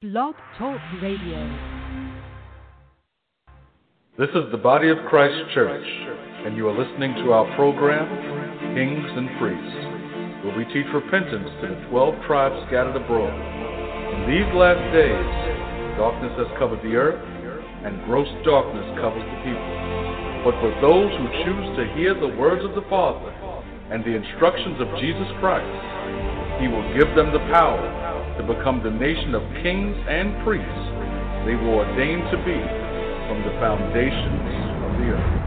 Blog Talk Radio. This is the Body of Christ Church, and you are listening to our program, Kings and Priests, where we teach repentance to the 12 tribes scattered abroad. In these last days, darkness has covered the earth, and gross darkness covers the people. But for those who choose to hear the words of the Father and the instructions of Jesus Christ, He will give them the power to become the nation of kings and priests they were ordained to be from the foundations of the earth.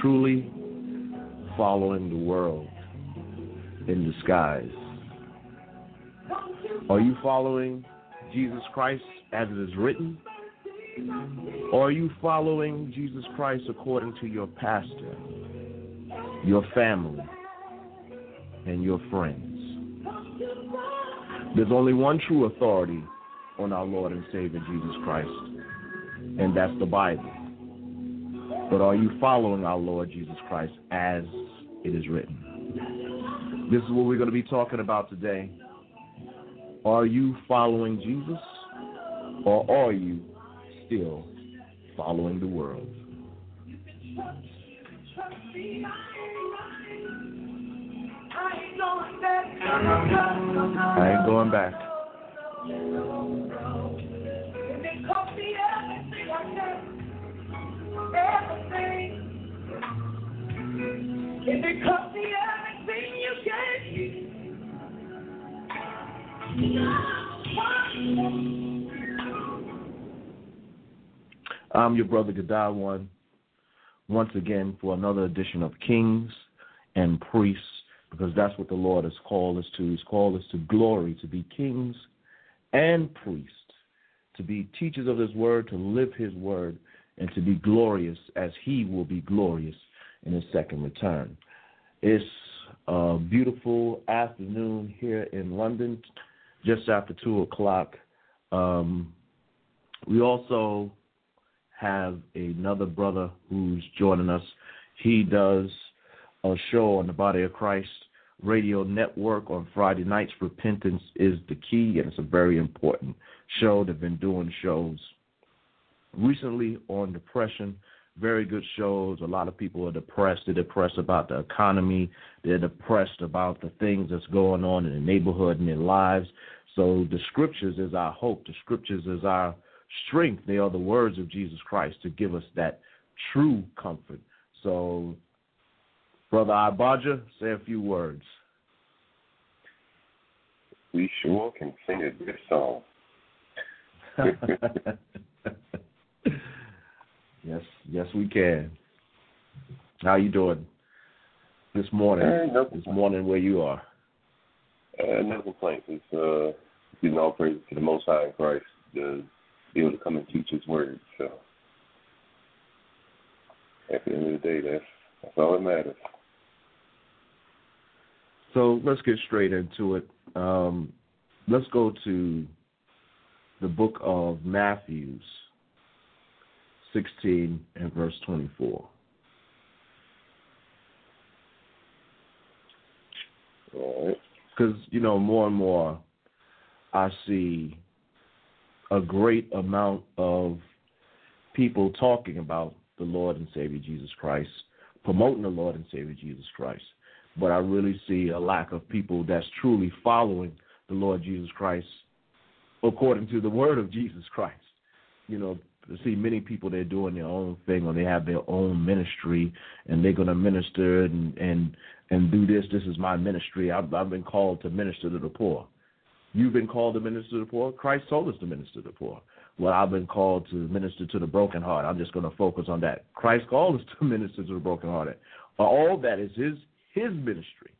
Truly following the world in disguise? Are you following Jesus Christ as it is written? Or are you following Jesus Christ according to your pastor, your family, and your friends? There's only one true authority on our Lord and Savior Jesus Christ, and that's the Bible. But are you following our Lord Jesus Christ as it is written? This is what we're going to be talking about today. Are you following Jesus, or are you still following the world? I ain't going back. I'm your brother Gadai once again for another edition of Kings and Priests, because that's what the Lord has called us to. He's called us to glory, to be kings and priests, to be teachers of His word, to live His word, and to be glorious as He will be glorious in His second return. It's a beautiful afternoon here in London, just after 2 o'clock. Um, we also have another brother who's joining us. He does a show on the Body of Christ radio network on Friday nights. Repentance is the key, and it's a very important show. They've been doing shows recently on depression. Very good shows. A lot of people are depressed. They're depressed about the economy. They're depressed about the things that's going on in the neighborhood and their lives. So the scriptures is our hope. The scriptures is our strength. They are the words of Jesus Christ to give us that true comfort. So, Brother Ibaja, say a few words. We sure can sing a good song. yes, yes, we can. How you doing this morning? Uh, no this morning, where you are? Uh, no complaints. It's uh, giving all praise to the Most High in Christ. The be able to come and teach His word. So at the end of the day, that's that's all that matters. So let's get straight into it. Um, let's go to the book of Matthew, 16 and verse 24. All right. Because, you know, more and more I see a great amount of people talking about the Lord and Savior Jesus Christ, promoting the Lord and Savior Jesus Christ. But I really see a lack of people that's truly following the Lord Jesus Christ according to the word of Jesus Christ. You know, see many people they're doing their own thing or they have their own ministry and they're going to minister and and and do this. This is my ministry. I've, I've been called to minister to the poor. You've been called to minister to the poor. Christ told us to minister to the poor. Well, I've been called to minister to the broken heart. I'm just going to focus on that. Christ called us to minister to the brokenhearted. All that is his his ministry.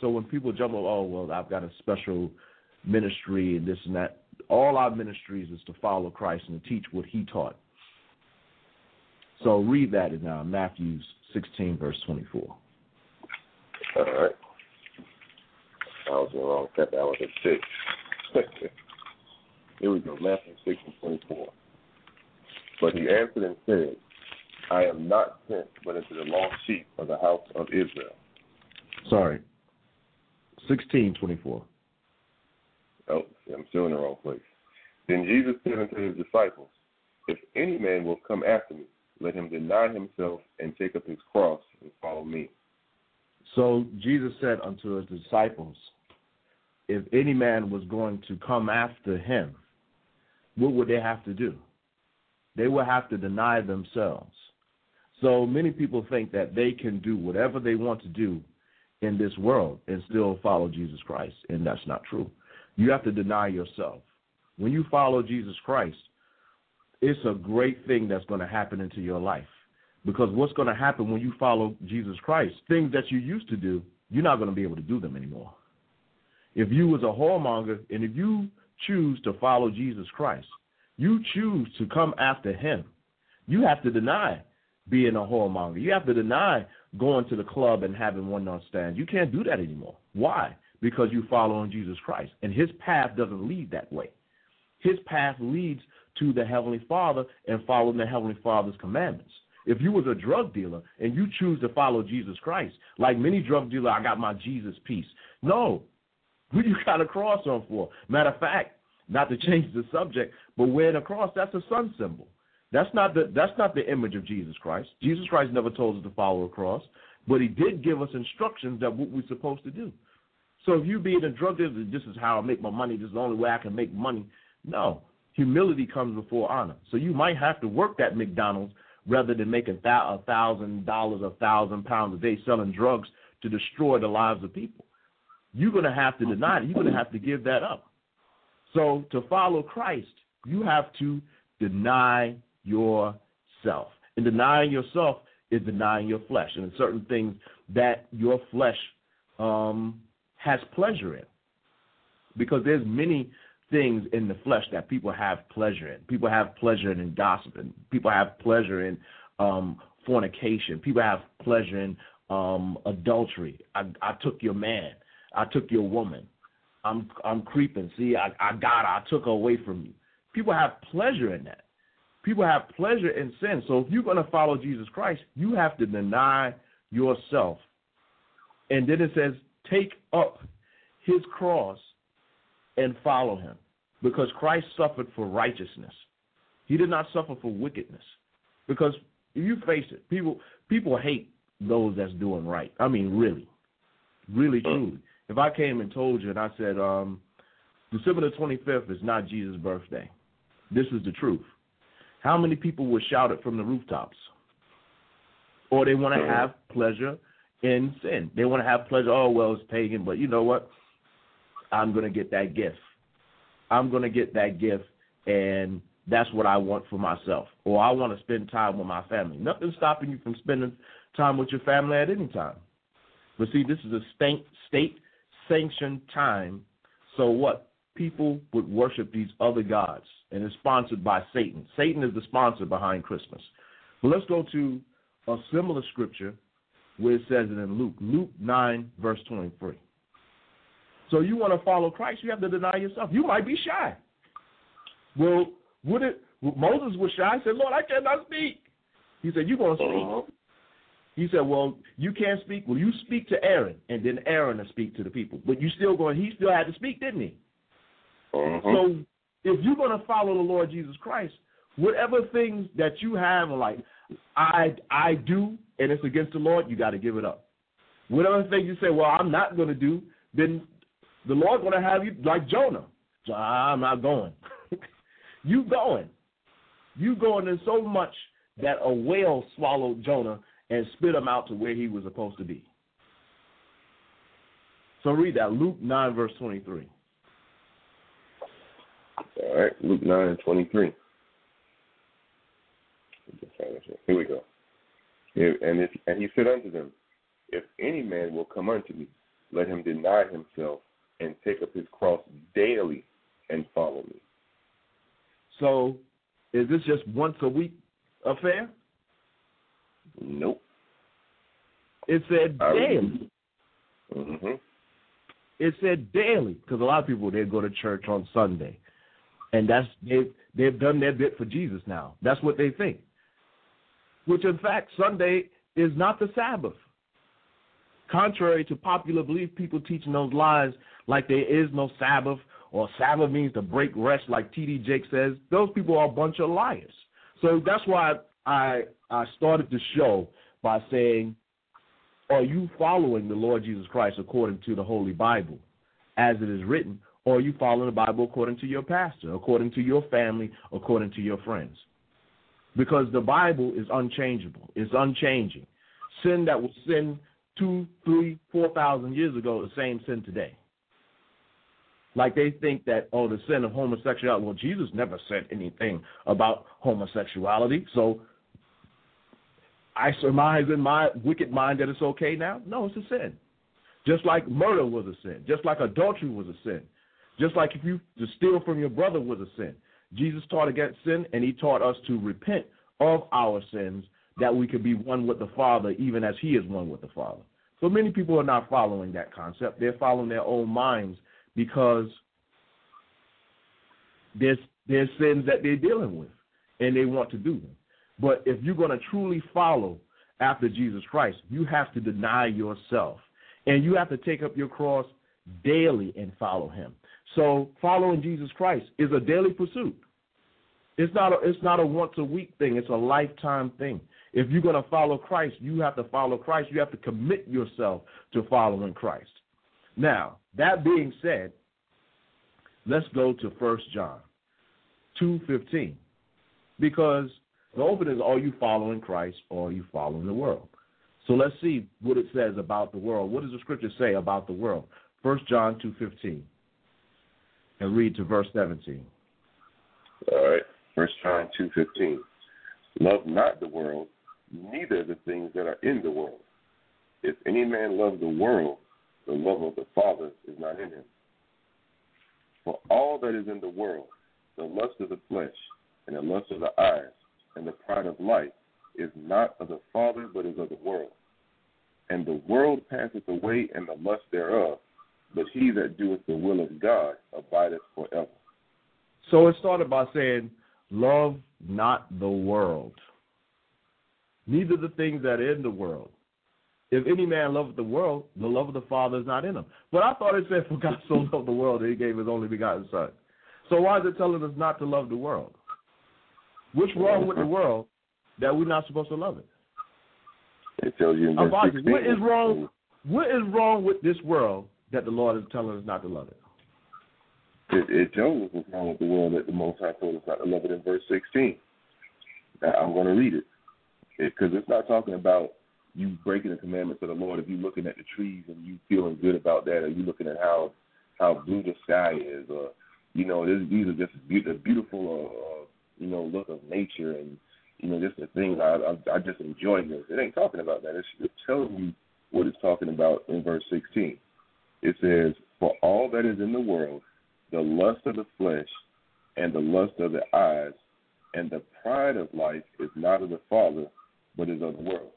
So when people jump up, oh well, I've got a special ministry and this and that. All our ministries is to follow Christ and to teach what He taught. So read that in uh, Matthew 16, verse 24. All right. I was in the wrong chapter. I was at six. Here we go, Matthew 6 and 24. But he answered and said, I am not sent but into the lost sheep of the house of Israel. Sorry. 1624. Oh, I'm still in the wrong place. Then Jesus said unto his disciples, If any man will come after me, let him deny himself and take up his cross and follow me. So Jesus said unto his disciples, if any man was going to come after him, what would they have to do? They would have to deny themselves. So many people think that they can do whatever they want to do in this world and still follow Jesus Christ, and that's not true. You have to deny yourself. When you follow Jesus Christ, it's a great thing that's going to happen into your life. Because what's going to happen when you follow Jesus Christ, things that you used to do, you're not going to be able to do them anymore. If you was a whoremonger and if you choose to follow Jesus Christ, you choose to come after him, you have to deny being a whoremonger. You have to deny going to the club and having one night stands. You can't do that anymore. Why? Because you follow on Jesus Christ. And his path doesn't lead that way. His path leads to the Heavenly Father and following the Heavenly Father's commandments. If you was a drug dealer and you choose to follow Jesus Christ, like many drug dealers, I got my Jesus piece. No, who you got a cross on for? Matter of fact, not to change the subject, but wearing a cross, that's a sun symbol. That's not the that's not the image of Jesus Christ. Jesus Christ never told us to follow a cross, but he did give us instructions that what we're supposed to do. So if you being a drug dealer, this is how I make my money, this is the only way I can make money. No. Humility comes before honor. So you might have to work that McDonald's rather than making a thousand dollars, a thousand pounds a day selling drugs to destroy the lives of people you're going to have to deny it. You're going to have to give that up. So to follow Christ, you have to deny yourself. And denying yourself is denying your flesh and certain things that your flesh um, has pleasure in. Because there's many things in the flesh that people have pleasure in. People have pleasure in gossiping. People have pleasure in um, fornication. People have pleasure in um, adultery. I, I took your man. I took your woman. I'm I'm creeping. See, I, I got her. I took her away from you. People have pleasure in that. People have pleasure in sin. So if you're going to follow Jesus Christ, you have to deny yourself. And then it says, take up his cross and follow him. Because Christ suffered for righteousness. He did not suffer for wickedness. Because you face it, people people hate those that's doing right. I mean, really, really, truly. If I came and told you and I said, um, December the 25th is not Jesus' birthday, this is the truth. How many people would shout it from the rooftops? Or they want to have pleasure in sin. They want to have pleasure. Oh, well, it's pagan, but you know what? I'm going to get that gift. I'm going to get that gift, and that's what I want for myself. Or I want to spend time with my family. Nothing's stopping you from spending time with your family at any time. But see, this is a state, state sanctioned time. So what? People would worship these other gods, and it's sponsored by Satan. Satan is the sponsor behind Christmas. But let's go to a similar scripture where it says it in Luke, Luke 9, verse 23. So you want to follow Christ, you have to deny yourself. You might be shy. Well, would it? Moses was shy. He said, "Lord, I cannot speak." He said, "You're going to speak." Uh-huh. He said, "Well, you can't speak. Well, you speak to Aaron, and then Aaron will speak to the people. But you still going. He still had to speak, didn't he? Uh-huh. So if you're going to follow the Lord Jesus Christ, whatever things that you have, like I I do, and it's against the Lord, you got to give it up. Whatever things you say, well, I'm not going to do, then the Lord's going to have you like Jonah. I'm not going. you going. You going in so much that a whale swallowed Jonah and spit him out to where he was supposed to be. So read that, Luke 9, verse 23. All right, Luke 9 and 23. Here we go. And, if, and he said unto them, If any man will come unto me, let him deny himself and take up his cross daily and follow me. So, is this just once a week affair? Nope. It said daily. Mm-hmm. It said daily because a lot of people they go to church on Sunday, and that's they they've done their bit for Jesus now. That's what they think. Which in fact Sunday is not the Sabbath. Contrary to popular belief, people teaching those lies like there is no Sabbath or Sabbath means to break rest, like T.D. Jakes says. Those people are a bunch of liars. So that's why I I started the show by saying, Are you following the Lord Jesus Christ according to the Holy Bible, as it is written, or are you following the Bible according to your pastor, according to your family, according to your friends? Because the Bible is unchangeable, it's unchanging. Sin that was sin two, three, four thousand years ago, the same sin today. Like they think that, oh, the sin of homosexuality. Well, Jesus never said anything about homosexuality. So I surmise in my wicked mind that it's okay now. No, it's a sin. Just like murder was a sin. Just like adultery was a sin. Just like if you to steal from your brother was a sin. Jesus taught against sin, and he taught us to repent of our sins that we could be one with the Father, even as He is one with the Father. So many people are not following that concept. They're following their own minds because there's there's sins that they're dealing with, and they want to do them. But if you're going to truly follow after Jesus Christ, you have to deny yourself, and you have to take up your cross daily and follow Him. So following Jesus Christ is a daily pursuit. It's not a, it's not a once a week thing. It's a lifetime thing. If you're going to follow Christ, you have to follow Christ. You have to commit yourself to following Christ. Now, that being said, let's go to 1 John 2.15. Because the open is, are you following Christ or are you following the world? So let's see what it says about the world. What does the scripture say about the world? 1 John 2.15. and read to verse 17. All right. First John two fifteen. Love not the world, neither the things that are in the world. If any man love the world, the love of the Father is not in him. For all that is in the world, the lust of the flesh, and the lust of the eyes, and the pride of life, is not of the Father, but is of the world. And the world passeth away, and the lust thereof, but he that doeth the will of God abideth forever. So it started by saying, Love not the world, neither the things that are in the world. If any man loveth the world, the love of the Father is not in him. But I thought it said, For God so loved the world that he gave his only begotten Son. So why is it telling us not to love the world? What's wrong with the world that we're not supposed to love it? It tells you in verse 16. what is wrong? What is wrong with this world that the Lord is telling us not to love it? It, it tells us what's wrong with the world that the Most High told us not to love it in verse 16. Now, I'm going to read it because it's not talking about you breaking the commandments of the Lord. If you're looking at the trees and you feeling good about that, or you looking at how how blue the sky is, or you know, this, these are just be- the beautiful, uh, uh, you know, look of nature and you know, just the things I, I I just enjoy this. It ain't talking about that. It's, it's telling you what it's talking about in verse 16. It says, "For all that is in the world, the lust of the flesh, and the lust of the eyes, and the pride of life is not of the Father, but is of the world."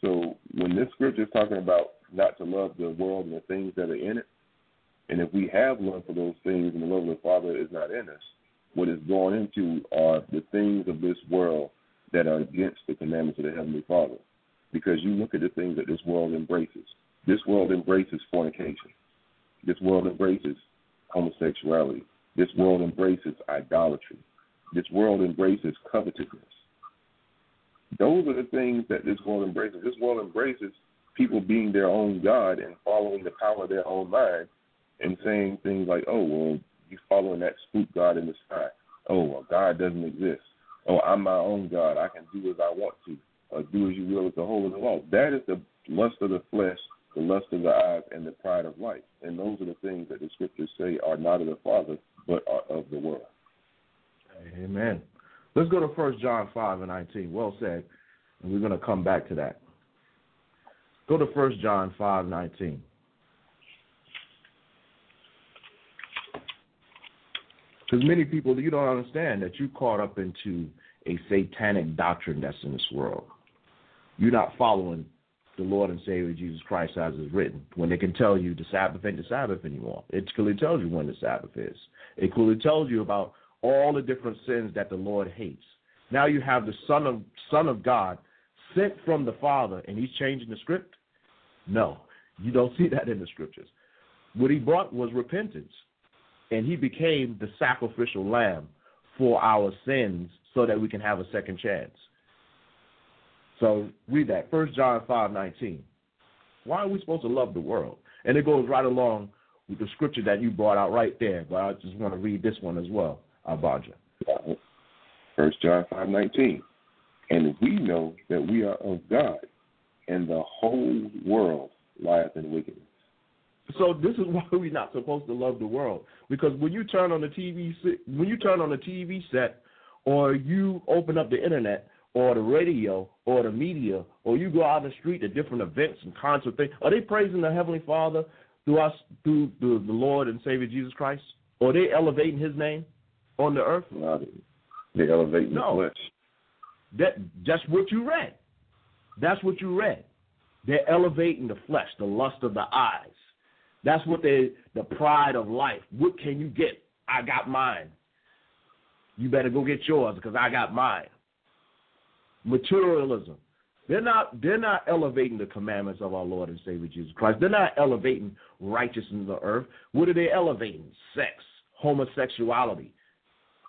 So when this scripture is talking about not to love the world and the things that are in it, and if we have love for those things and the love of the Father is not in us, what is going into are the things of this world that are against the commandments of the Heavenly Father. Because you look at the things that this world embraces. This world embraces fornication. This world embraces homosexuality. This world embraces idolatry. This world embraces covetousness. Those are the things that this world embraces. This world embraces people being their own God and following the power of their own mind and saying things like, oh, well, you're following that spook God in the sky. Oh, well, God doesn't exist. Oh, I'm my own God. I can do as I want to, or do as you will with the whole of the law. That is the lust of the flesh, the lust of the eyes, and the pride of life. And those are the things that the scriptures say are not of the Father, but are of the world. Amen. Let's go to First John 5 and 19. Well said. And we're going to come back to that. Go to First John 5 19. Because many people, you don't understand that you caught up into a satanic doctrine that's in this world. You're not following the Lord and Savior Jesus Christ as is written. When they can tell you the Sabbath ain't the Sabbath anymore. It clearly tells you when the Sabbath is. It clearly tells you about all the different sins that the Lord hates. Now you have the Son of Son of God sent from the Father, and He's changing the script. No, you don't see that in the scriptures. What He brought was repentance, and He became the sacrificial lamb for our sins, so that we can have a second chance. So read that. First John five nineteen. Why are we supposed to love the world? And it goes right along with the scripture that you brought out right there. But I just want to read this one as well, Abadja. First John five nineteen. And we know that we are of God, and the whole world lieth in wickedness. So this is why we're not supposed to love the world. Because when you turn on the TV, when you turn on the TV set, or you open up the internet, or the radio, or the media, or you go out in the street to different events and concert things, are they praising the Heavenly Father through us, through the, the Lord and Savior Jesus Christ? Or are they elevating His name on the earth? Now they elevate No. the flesh. That that's what you read. That's what you read. They're elevating the flesh, the lust of the eyes. That's what they the pride of life. What can you get? I got mine. You better go get yours because I got mine. Materialism. They're not they're not elevating the commandments of our Lord and Savior Jesus Christ. They're not elevating righteousness in the earth. What are they elevating? Sex, homosexuality.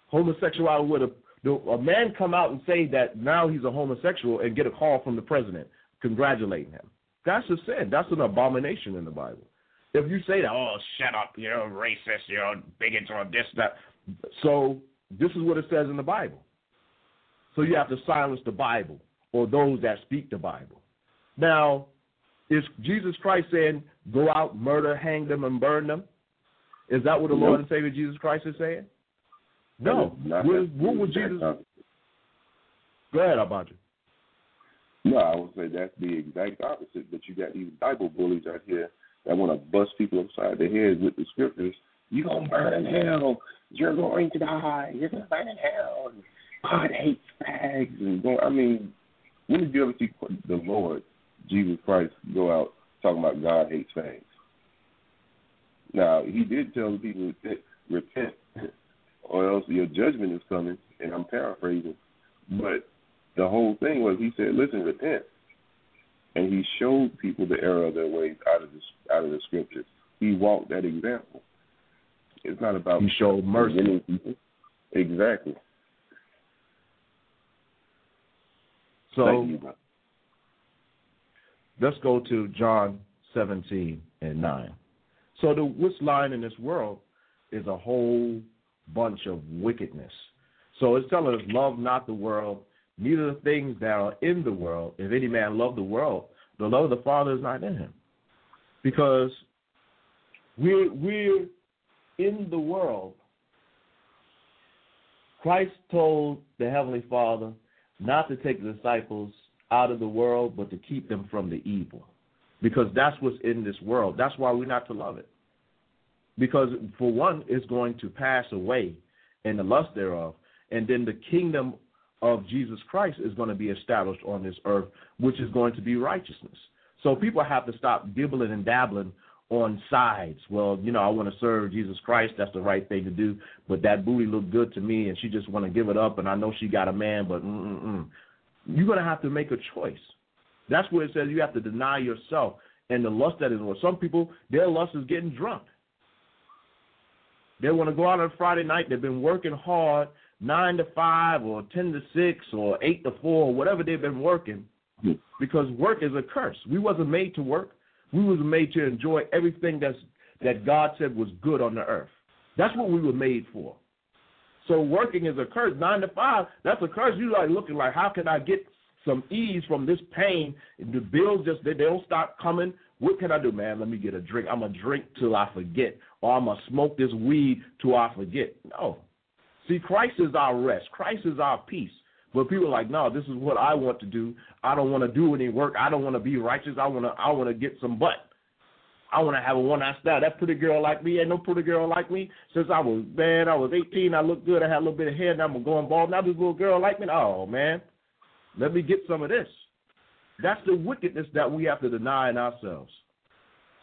Homosexuality would the, a man come out and say that now he's a homosexual and get a call from the president congratulating him. That's a sin. That's an abomination in the Bible. If you say that, oh, shut up, you're a racist, you're a bigot, or this, that. So this is what it says in the Bible. So you have to silence the Bible or those that speak the Bible. Now, is Jesus Christ saying, go out, murder, hang them, and burn them? Is that what the. Lord and Savior Jesus Christ is saying? No. That is not What, what would Jesus? opposite. Go ahead, Abadja. No, I would say that's the exact opposite. But you got these Bible bullies out here that want to bust people upside the head with the scriptures. You're going to burn in hell. You're going to die. You're going to burn in hell. God hates fags. And going, I mean, when did you ever see the Lord, Jesus Christ, go out talking about God hates fags? Now, he did tell the people to repent, or else your judgment is coming. And I'm paraphrasing. But the whole thing was he said, "Listen, repent," and he showed people the error of their ways out of the out of the scriptures. He walked that example. It's not about He showed mercy. Exactly. So you, let's go to John 17 and 9. So the what's lying in this world is a whole bunch of wickedness. So it's telling us, love not the world, neither the things that are in the world. If any man love the world, the love of the Father is not in him. Because we're, we're in the world. Christ told the Heavenly Father not to take the disciples out of the world, but to keep them from the evil. Because that's what's in this world. That's why we're not to love it. Because, for one, it's going to pass away and the lust thereof. And then the kingdom of Jesus Christ is going to be established on this earth, which is going to be righteousness. So people have to stop dibbling and dabbling on sides. Well, you know, I want to serve Jesus Christ. That's the right thing to do. But that booty looked good to me, and she just want to give it up. And I know she got a man, but mm-mm-mm. you're going to have to make a choice. That's where it says you have to deny yourself and the lust that is. Well, some people, their lust is getting drunk. They want to go out on Friday night. They've been working hard, nine to five, or ten to six, or eight to four, or whatever they've been working, because work is a curse. We wasn't made to work. We was made to enjoy everything that's that God said was good on the earth. That's what we were made for. So working is a curse. Nine to five, that's a curse. You like looking like, how can I get some ease from this pain? The bills just they, they don't stop coming. What can I do, man? Let me get a drink. I'm gonna drink till I forget, or I'm gonna smoke this weed till I forget. No. See, Christ is our rest. Christ is our peace. But people are like, no, this is what I want to do. I don't want to do any work. I don't want to be righteous. I want to. I want to get some butt. I want to have a one night stand. That pretty girl like me, ain't no pretty girl like me. Since I was man, I was 18. I looked good. I had a little bit of hair. Now I'm going bald. Now this little girl like me. Oh man, let me get some of this. That's the wickedness that we have to deny in ourselves.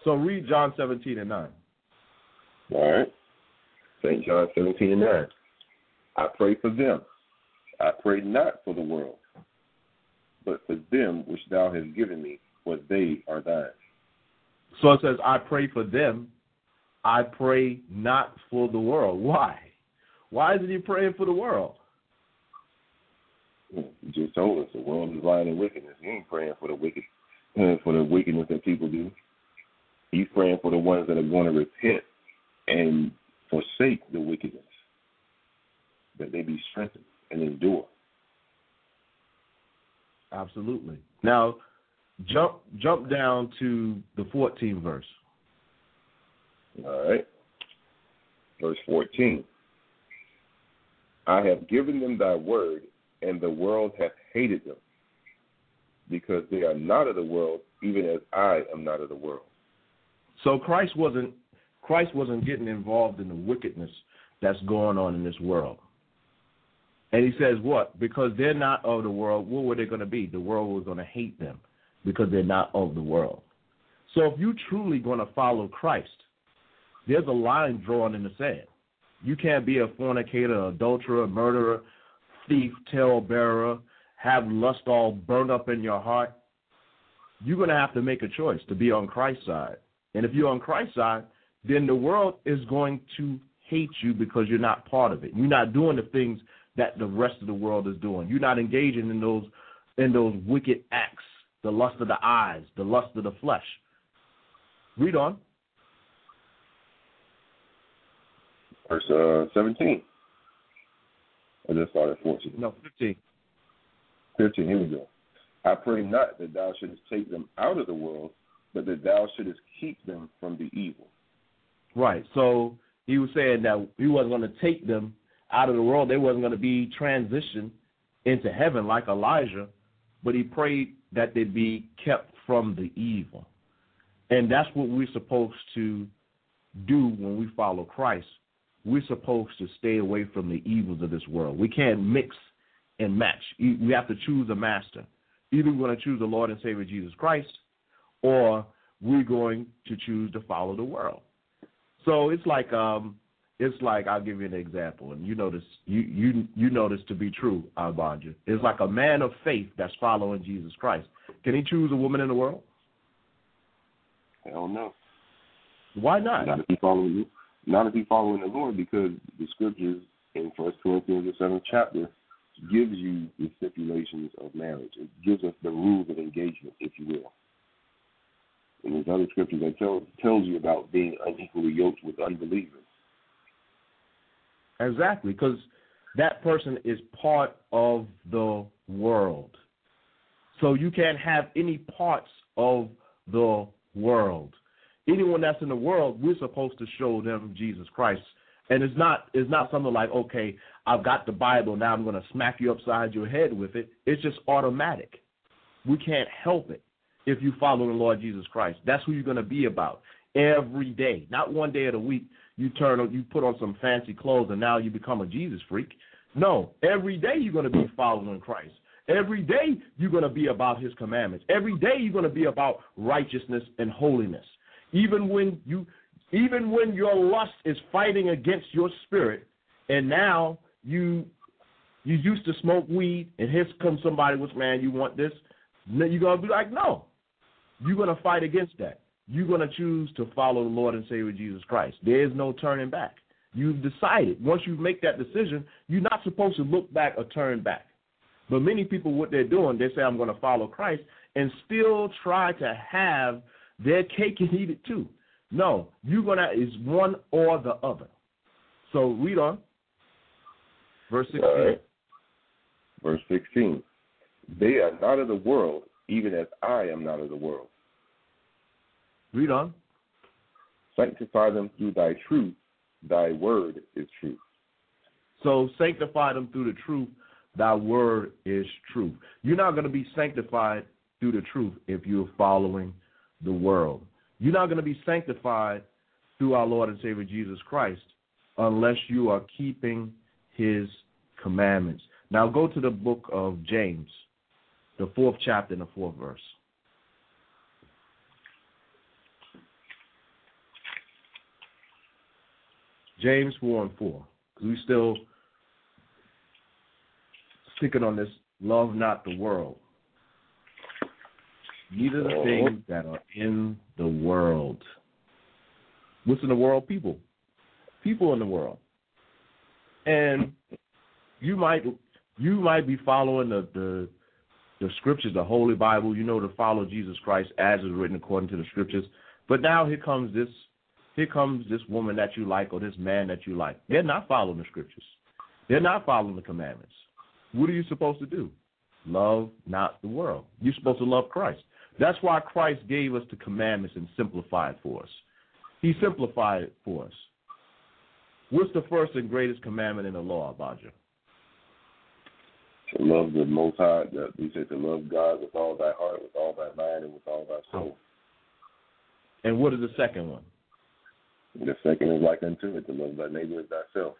So read John 17 and 9. All right. St. John 17 and 9. I pray for them. I pray not for the world, but for them which thou hast given me, for they are thine. So it says, I pray for them. I pray not for the world. Why? Why isn't he praying for the world? He just told us the world is lying in wickedness. He ain't praying for the wicked, uh, for the wickedness that people do. He's praying for the ones that are going to repent and forsake the wickedness, that they be strengthened and endure. Absolutely. Now, jump jump down to the 14th verse. All right. Verse 14. I have given them thy word, and the world hath hated them, because they are not of the world, even as I am not of the world. So Christ wasn't Christ wasn't getting involved in the wickedness that's going on in this world. And he says what? Because they're not of the world, what were they going to be? The world was going to hate them because they're not of the world. So if you're truly going to follow Christ, there's a line drawn in the sand. You can't be a fornicator, adulterer, murderer, thief, talebearer, have lust all burned up in your heart. You're going to have to make a choice to be on Christ's side. And if you're on Christ's side, then the world is going to hate you because you're not part of it. You're not doing the things that the rest of the world is doing. You're not engaging in those in those wicked acts, the lust of the eyes, the lust of the flesh. Read on. Verse uh, 17. I just started at 14. No, 15. 15, here we go. I pray not that thou shouldest take them out of the world, but that thou shouldest keep them from the evil. Right. So he was saying that he wasn't going to take them out of the world. They wasn't going to be transitioned into heaven like Elijah, but he prayed that they be kept from the evil. And that's what we're supposed to do when we follow Christ. We're supposed to stay away from the evils of this world. We can't mix and match. We have to choose a master. Either we're going to choose the Lord and Savior Jesus Christ, or we're going to choose to follow the world. So it's like um, it's like I'll give you an example, and you know this you you you know this to be true, Abadja. It's like a man of faith that's following Jesus Christ. Can he choose a woman in the world? Hell no. Why not? Not if he following you. not if he following the Lord, because the scriptures in First Corinthians the seventh chapter gives you the stipulations of marriage. It gives us the rules of engagement, if you will. And there's other scriptures that tell tells you about being unequally yoked with unbelievers. Exactly, because that person is part of the world. So you can't have any parts of the world. Anyone that's in the world, we're supposed to show them Jesus Christ. And it's not it's not something like, okay, I've got the Bible, now I'm gonna smack you upside your head with it. It's just automatic. We can't help it if you follow the Lord Jesus Christ. That's who you're gonna be about every day. Not one day of the week you turn on you put on some fancy clothes and now you become a Jesus freak. No, every day you're gonna be following Christ. Every day you're going to be about his commandments. Every day you're going to be about righteousness and holiness. Even when you even when your lust is fighting against your spirit and now you you used to smoke weed and here comes somebody with man you want this you're going to be like no you're going to fight against that you're going to choose to follow the lord and savior jesus christ there is no turning back you've decided once you make that decision you're not supposed to look back or turn back but many people, what they're doing, they say, I'm going to follow Christ and still try to have their cake and eat it too. No, you're going to, is one or the other. So read on. Verse 16. Right. Verse 16. They are not of the world, even as I am not of the world. Read on. Sanctify them through thy truth. Thy word is truth. So sanctify them through the truth Thy word is truth. You're not going to be sanctified through the truth if you're following the world. You're not going to be sanctified through our Lord and Savior Jesus Christ unless you are keeping his commandments. Now go to the book of James, the fourth chapter and the fourth verse. James 4 and 4. Because we still sticking on this love not the world. Neither the oh. things that are in the world. What's in the world? People. People in the world. And you might you might be following the, the the scriptures, the Holy Bible, you know, to follow Jesus Christ as is written according to the scriptures. But now here comes this here comes this woman that you like or this man that you like. They're not following the scriptures. They're not following the commandments. What are you supposed to do? Love not the world. You're supposed to love Christ. That's why Christ gave us the commandments and simplified for us. He simplified it for us. What's the first and greatest commandment in the law, Abadja? To love the Most High. He said to love God with all thy heart, with all thy mind, and with all thy soul. And what is the second one? And the second is like unto it, to love thy neighbor as thyself.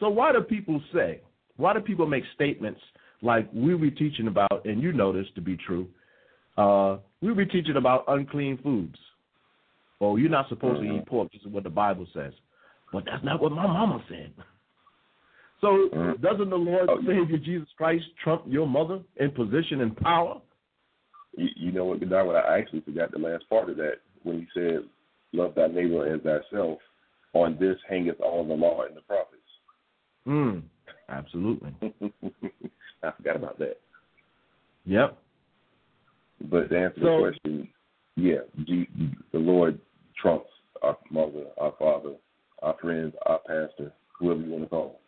So why do people say why do people make statements like we be teaching about, and you know this to be true? Uh, we be teaching about unclean foods. Oh, you're not supposed mm-hmm. to eat pork. This is what the Bible says. But that's not what my mama said. So mm-hmm. doesn't the Lord oh, Savior Jesus Christ trump your mother in position and power? You, you know what, God, what I actually forgot the last part of that when he said, Love thy neighbor as thyself. On this hangeth all the law and the prophets. Mm. Absolutely. I forgot about that. Yep. But to answer so, the question, yeah, the Lord trumps our mother, our father, our friends, our pastor, whoever you want to call.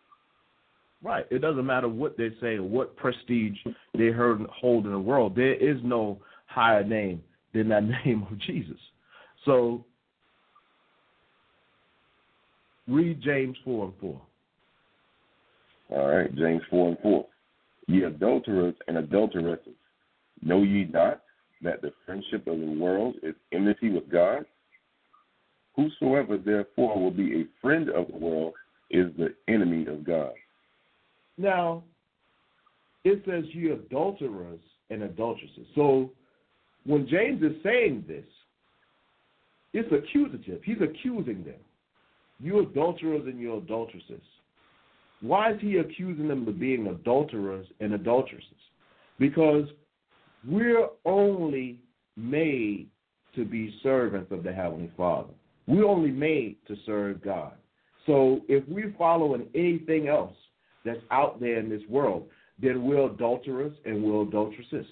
Right. It doesn't matter what they say or what prestige they heard, hold in the world. There is no higher name than that name of Jesus. So read James 4 and 4. All right, James 4 and 4. Ye adulterers and adulteresses, know ye not that the friendship of the world is enmity with God? Whosoever therefore will be a friend of the world is the enemy of God. Now, it says ye adulterers and adulteresses. So when James is saying this, it's accusative. He's accusing them. You adulterers and you adulteresses. Why is he accusing them of being adulterers and adulteresses? Because we're only made to be servants of the Heavenly Father. We're only made to serve God. So if we're following anything else that's out there in this world, then we're adulterers and we're adulteresses.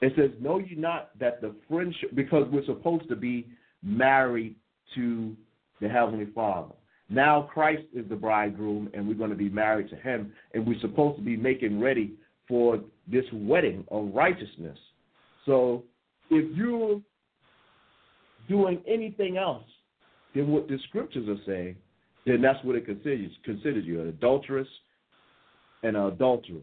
It says, Know ye not that the friendship, because we're supposed to be married to the Heavenly Father. Now Christ is the bridegroom, and we're going to be married to Him, and we're supposed to be making ready for this wedding of righteousness. So if you're doing anything else than what the scriptures are saying, then that's what it considers considers you an adulteress and an adulterer.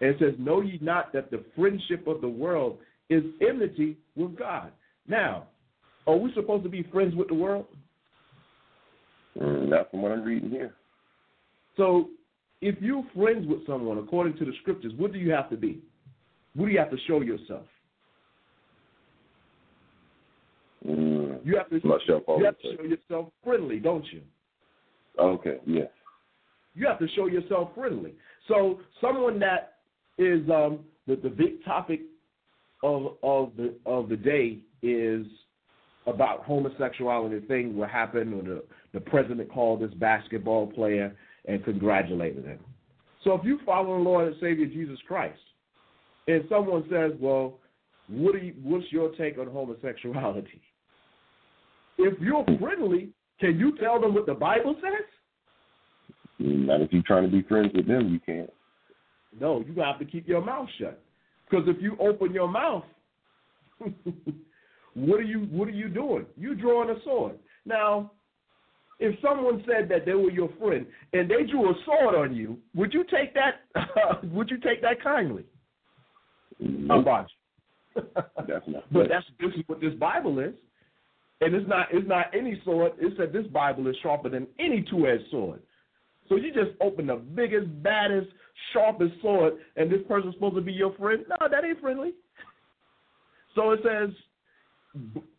And it says, Know ye not that the friendship of the world is enmity with God. Now, are we supposed to be friends with the world? Mm, not from what I'm reading here. So, if you're friends with someone, according to the scriptures, what do you have to be? What do you have to show yourself? Mm, You have to, myself you have to show yourself friendly, don't you? Okay, yes. You have to show yourself friendly. So, someone that is um, the the big topic of of the of the day is about homosexuality thing what happened when the, the president called this basketball player and congratulated him. So if you follow the Lord and Savior Jesus Christ, and someone says, Well, what you, what's your take on homosexuality? If you're friendly, can you tell them what the Bible says? Not if you're trying to be friends with them, you can't. No, you have to keep your mouth shut. Because if you open your mouth, what are you what are you doing? You drawing a sword. Now, if someone said that they were your friend and they drew a sword on you, would you take that? would you take that kindly? How Nope, about you? that's not. but that's this is what this Bible is, and it's not it's not any sword. It said this Bible is sharper than any two-edged sword. So you just open the biggest, baddest, sharpest sword, and this person's supposed to be your friend? No, that ain't friendly. So it says,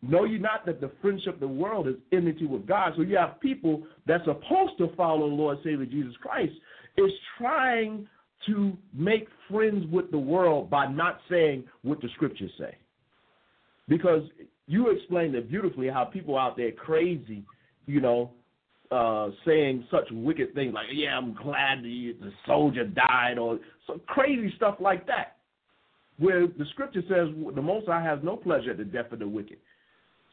Know you not that the friendship of the world is enmity with God? So you have people that's supposed to follow the Lord Savior Jesus Christ is trying to make friends with the world by not saying what the scriptures say. Because you explained it beautifully how people out there crazy, you know, uh, saying such wicked things like, "Yeah, I'm glad the, the soldier died," or some crazy stuff like that. Where the scripture says, "The Most High has no pleasure at the death of the wicked."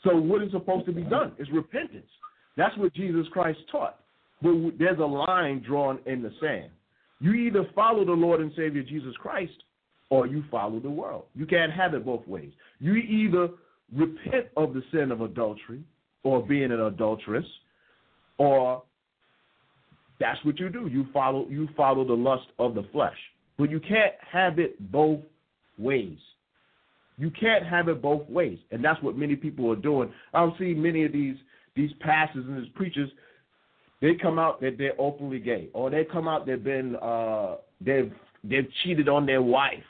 So what is supposed to be done? Is repentance. That's what Jesus Christ taught. But there's a line drawn in the sand. You either follow the Lord and Savior Jesus Christ, or you follow the world. You can't have it both ways. You either repent of the sin of adultery or being an adulteress, or that's what you do. You follow you follow the lust of the flesh. But you can't have it both ways. You can't have it both ways, and that's what many people are doing. I've seen many of these these pastors and these preachers. They come out that they're openly gay, or they come out they've been uh, they've they've cheated on their wife,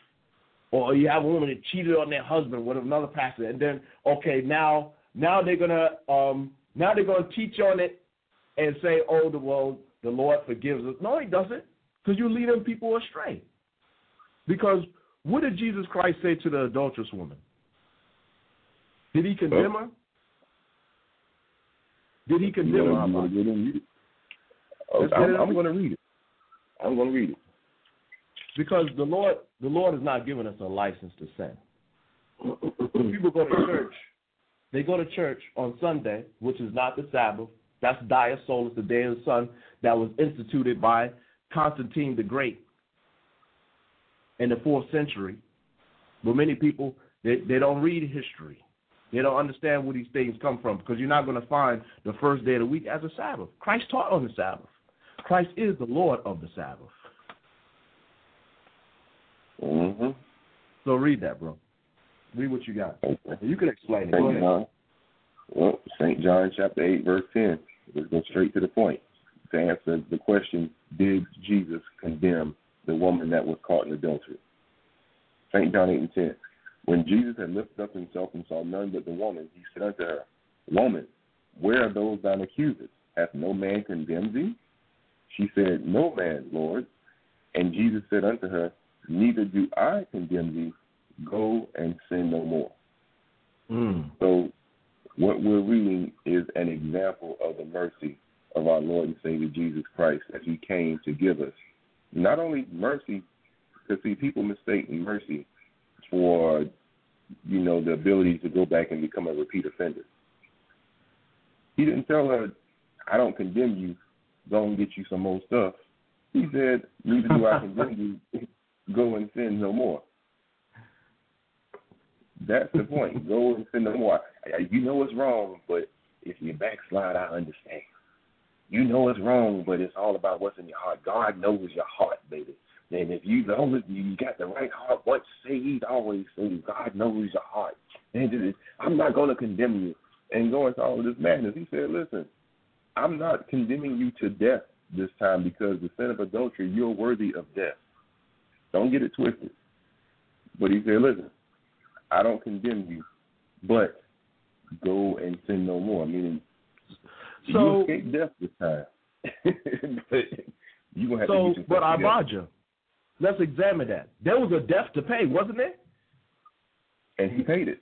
or you have a woman that cheated on their husband with another pastor, and then okay now now they're gonna um, now they're gonna teach on it and say, oh, the well the Lord forgives us. No, He doesn't, because you're leading people astray. Because what did Jesus Christ say to the adulterous woman? Did He condemn her? Did He condemn her? you wanna get in and read it? Oh, Let's get I'm. I'm going to read it. I'm going to read it. Because the Lord, the Lord has not given us a license to sin. When people go to church, they go to church on Sunday, which is not the Sabbath. That's Dia Solis, the day of the sun, that was instituted by Constantine the Great in the fourth century. But many people they, they don't read history. They don't understand where these things come from because you're not going to find the first day of the week as a Sabbath. Christ taught on the Sabbath. Christ is the Lord of the Sabbath. Mm-hmm. So read that, bro. Read what you got. Okay. You can explain it. Go ahead. John. Well, St. John chapter 8, verse 10. Let's go straight to the point. To answer the question, did Jesus condemn the woman that was caught in adultery? St. John 8 and 10. When Jesus had lifted up himself and saw none but the woman, he said unto her, Woman, where are those thine accusers? Hath no man condemned thee? She said, No man, Lord. And Jesus said unto her, Neither do I condemn thee. Go and sin no more. Mm. So, what we're reading is an example of the mercy of our Lord and Savior Jesus Christ that He came to give us. Not only mercy, because see, people mistake mercy for, you know, the ability to go back and become a repeat offender. He didn't tell her, "I don't condemn you. Go and get you some more stuff." He said, "Neither do I condemn you. Go and sin no more." That's the point. Go and sin no more. You know it's wrong, but if you backslide, I understand. You know it's wrong, but it's all about what's in your heart. God knows your heart, baby. And if you know it, you got the right heart. Once saved, always saved. God knows your heart. And I'm not going to condemn you and go into all of this madness. He said, listen, I'm not condemning you to death this time because the sin of adultery, you're worthy of death. Don't get it twisted. But he said, listen, I don't condemn you, but go and sin no more. Meaning, So- you escape death this time. but you gonna have So, to get but. Abadja, let's examine that. There was a debt to pay, wasn't there? and he paid it.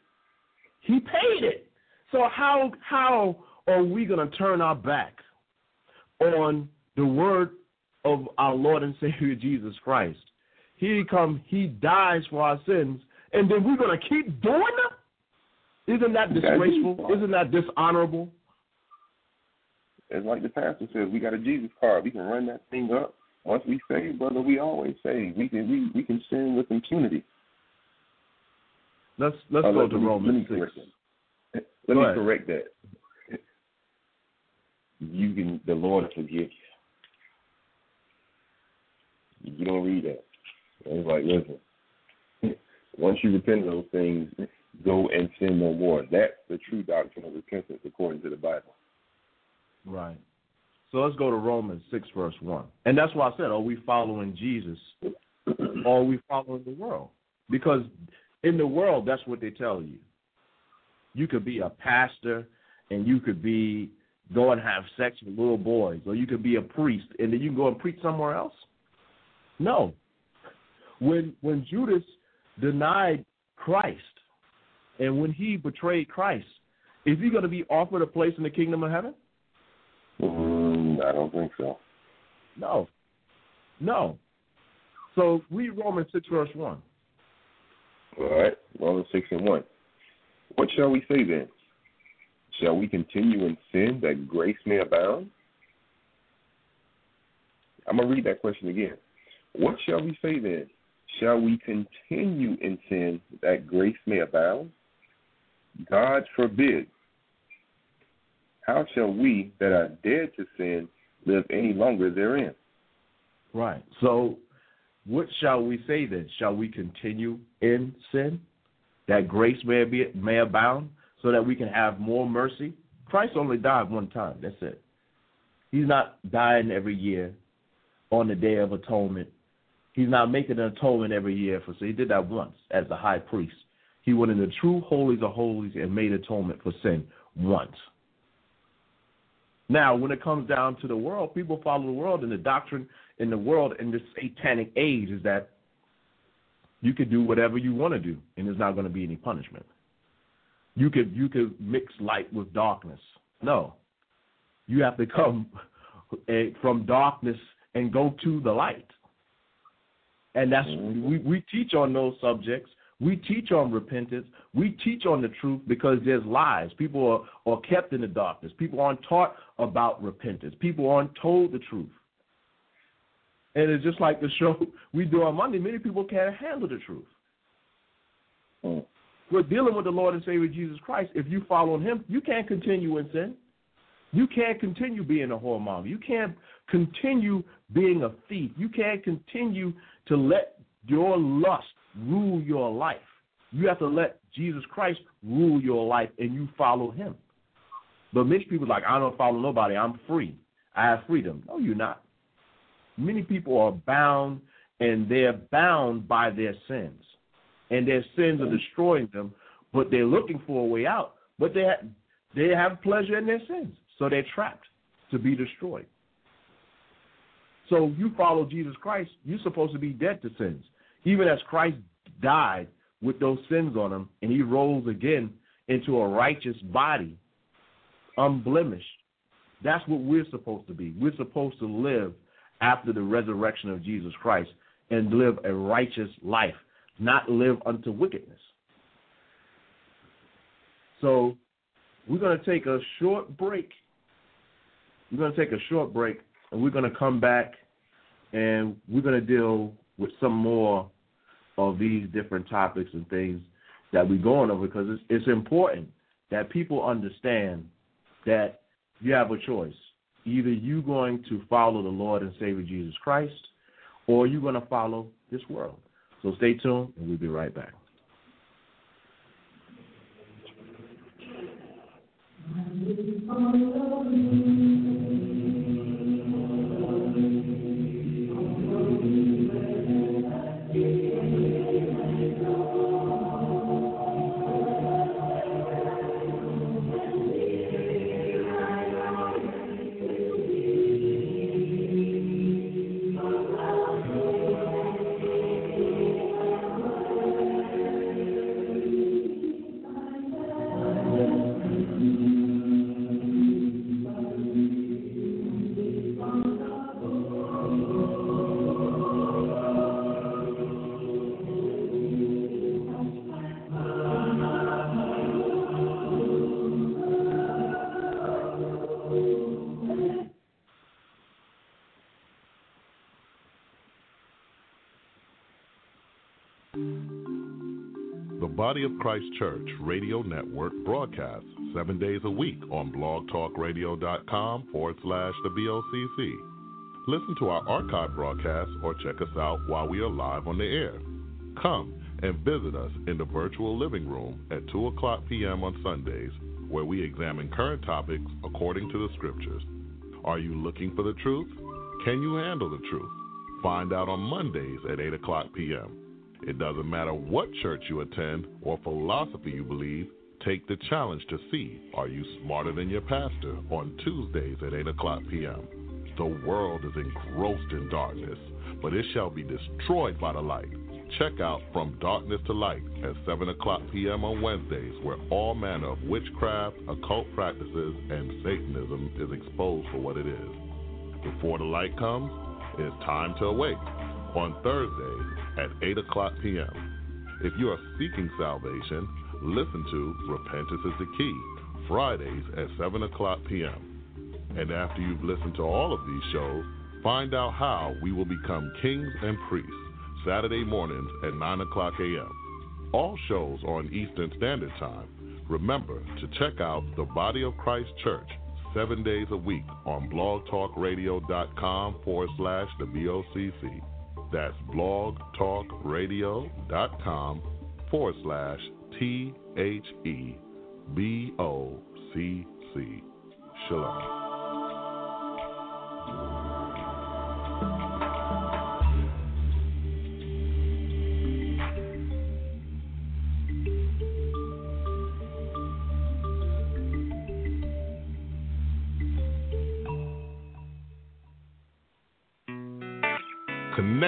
He paid it. So how how are we going to turn our back on the word of our Lord and Savior Jesus Christ? He come, he dies for our sins, and then we're going to keep doing them? Isn't that disgraceful? Isn't that dishonorable? It's like the pastor says, we got a Jesus card. We can run that thing up. Once we say, brother, we always say we can we, we can sin with impunity. Let's let's Oh, go let to me- Romans let me six. correct that. Let Go me ahead. correct that. You can the Lord forgive you. You don't read that. It's like, listen, once you repent of those things, go and sin no more. That's the true doctrine of repentance according to the Bible. Right. So let's go to Romans 6, verse 1. And that's why I said, are we following Jesus or are we following the world? Because in the world, that's what they tell you. You could be a pastor and you could be go and have sex with little boys, or you could be a priest and then you can go and preach somewhere else. No. When when Judas denied Christ and when he betrayed Christ, is he going to be offered a place in the kingdom of heaven? Mm, I don't think so. No. No. So read Romans 6, verse 1. All right, Romans 6 and 1. What shall we say then? Shall we continue in sin that grace may abound? I'm going to read that question again. What shall we say then? Shall we continue in sin that grace may abound? God forbid. How shall we that are dead to sin live any longer therein? Right. So what shall we say then? Shall we continue in sin that grace may be may abound so that we can have more mercy? Christ only died one time. That's it. He's not dying every year on the day of atonement. He's not making an atonement every year for sin. He did that once as the high priest. He went in the true holies of holies and made atonement for sin once. Now, when it comes down to the world, people follow the world, and the doctrine in the world in this satanic age is that you could do whatever you want to do, and there's not going to be any punishment. You could you could mix light with darkness. No, you have to come eh, from darkness and go to the light. And that's we, we teach on those subjects. We teach on repentance. We teach on the truth because there's lies. People are, are kept in the darkness. People aren't taught about repentance. People aren't told the truth. And it's just like the show we do on Monday. Many people can't handle the truth. Mm. we're dealing with the Lord and Savior Jesus Christ. If you follow Him, you can't continue in sin. You can't continue being a whoremonger. You can't continue being a thief. You can't continue to let your lust rule your life. You have to let Jesus Christ rule your life and you follow him. But many people are like, I don't follow nobody. I'm free. I have freedom. No, you're not. Many people are bound and they're bound by their sins. And their sins are destroying them, but they're looking for a way out. But they have, they have pleasure in their sins. So they're trapped to be destroyed. So you follow Jesus Christ, you're supposed to be dead to sins. Even as Christ died with those sins on him and he rose again into a righteous body, unblemished. That's what we're supposed to be. We're supposed to live after the resurrection of Jesus Christ and live a righteous life, not live unto wickedness. So we're going to take a short break. We're going to take a short break, and we're going to come back and we're going to deal with some more of these different topics and things that we're going over because it's, it's important that people understand that you have a choice. Either you're going to follow the Lord and Savior Jesus Christ, or you're going to follow this world. So stay tuned, and we'll be right back. Body of Christ Church Radio Network broadcasts seven days a week on blogtalkradio.com forward slash the BOCC. Listen to our archive broadcasts or check us out while we are live on the air. Come and visit us in the virtual living room at 2 o'clock p.m. on Sundays, where we examine current topics according to the scriptures. Are you looking for the truth? Can you handle the truth? Find out on Mondays at 8 o'clock p.m. It doesn't matter what church you attend or philosophy you believe, take the challenge to see are you smarter than your pastor on Tuesdays at 8 o'clock p.m. The world is engrossed in darkness, but it shall be destroyed by the light. Check out From Darkness to Light at 7 o'clock p.m. on Wednesdays, where all manner of witchcraft, occult practices, and Satanism is exposed for what it is. Before the light comes, it's time to awake on Thursdays at 8 o'clock p.m. If you are seeking salvation, listen to Repentance is the Key, Fridays at 7 o'clock p.m. And after you've listened to all of these shows, find out how we will become kings and priests, Saturday mornings at 9 o'clock a.m. All shows are on Eastern Standard Time. Remember to check out the Body of Christ Church seven days a week on blogtalkradio.com forward slash the BOCC. That's blogtalkradio.com forward slash T H E B O C C. Shalom.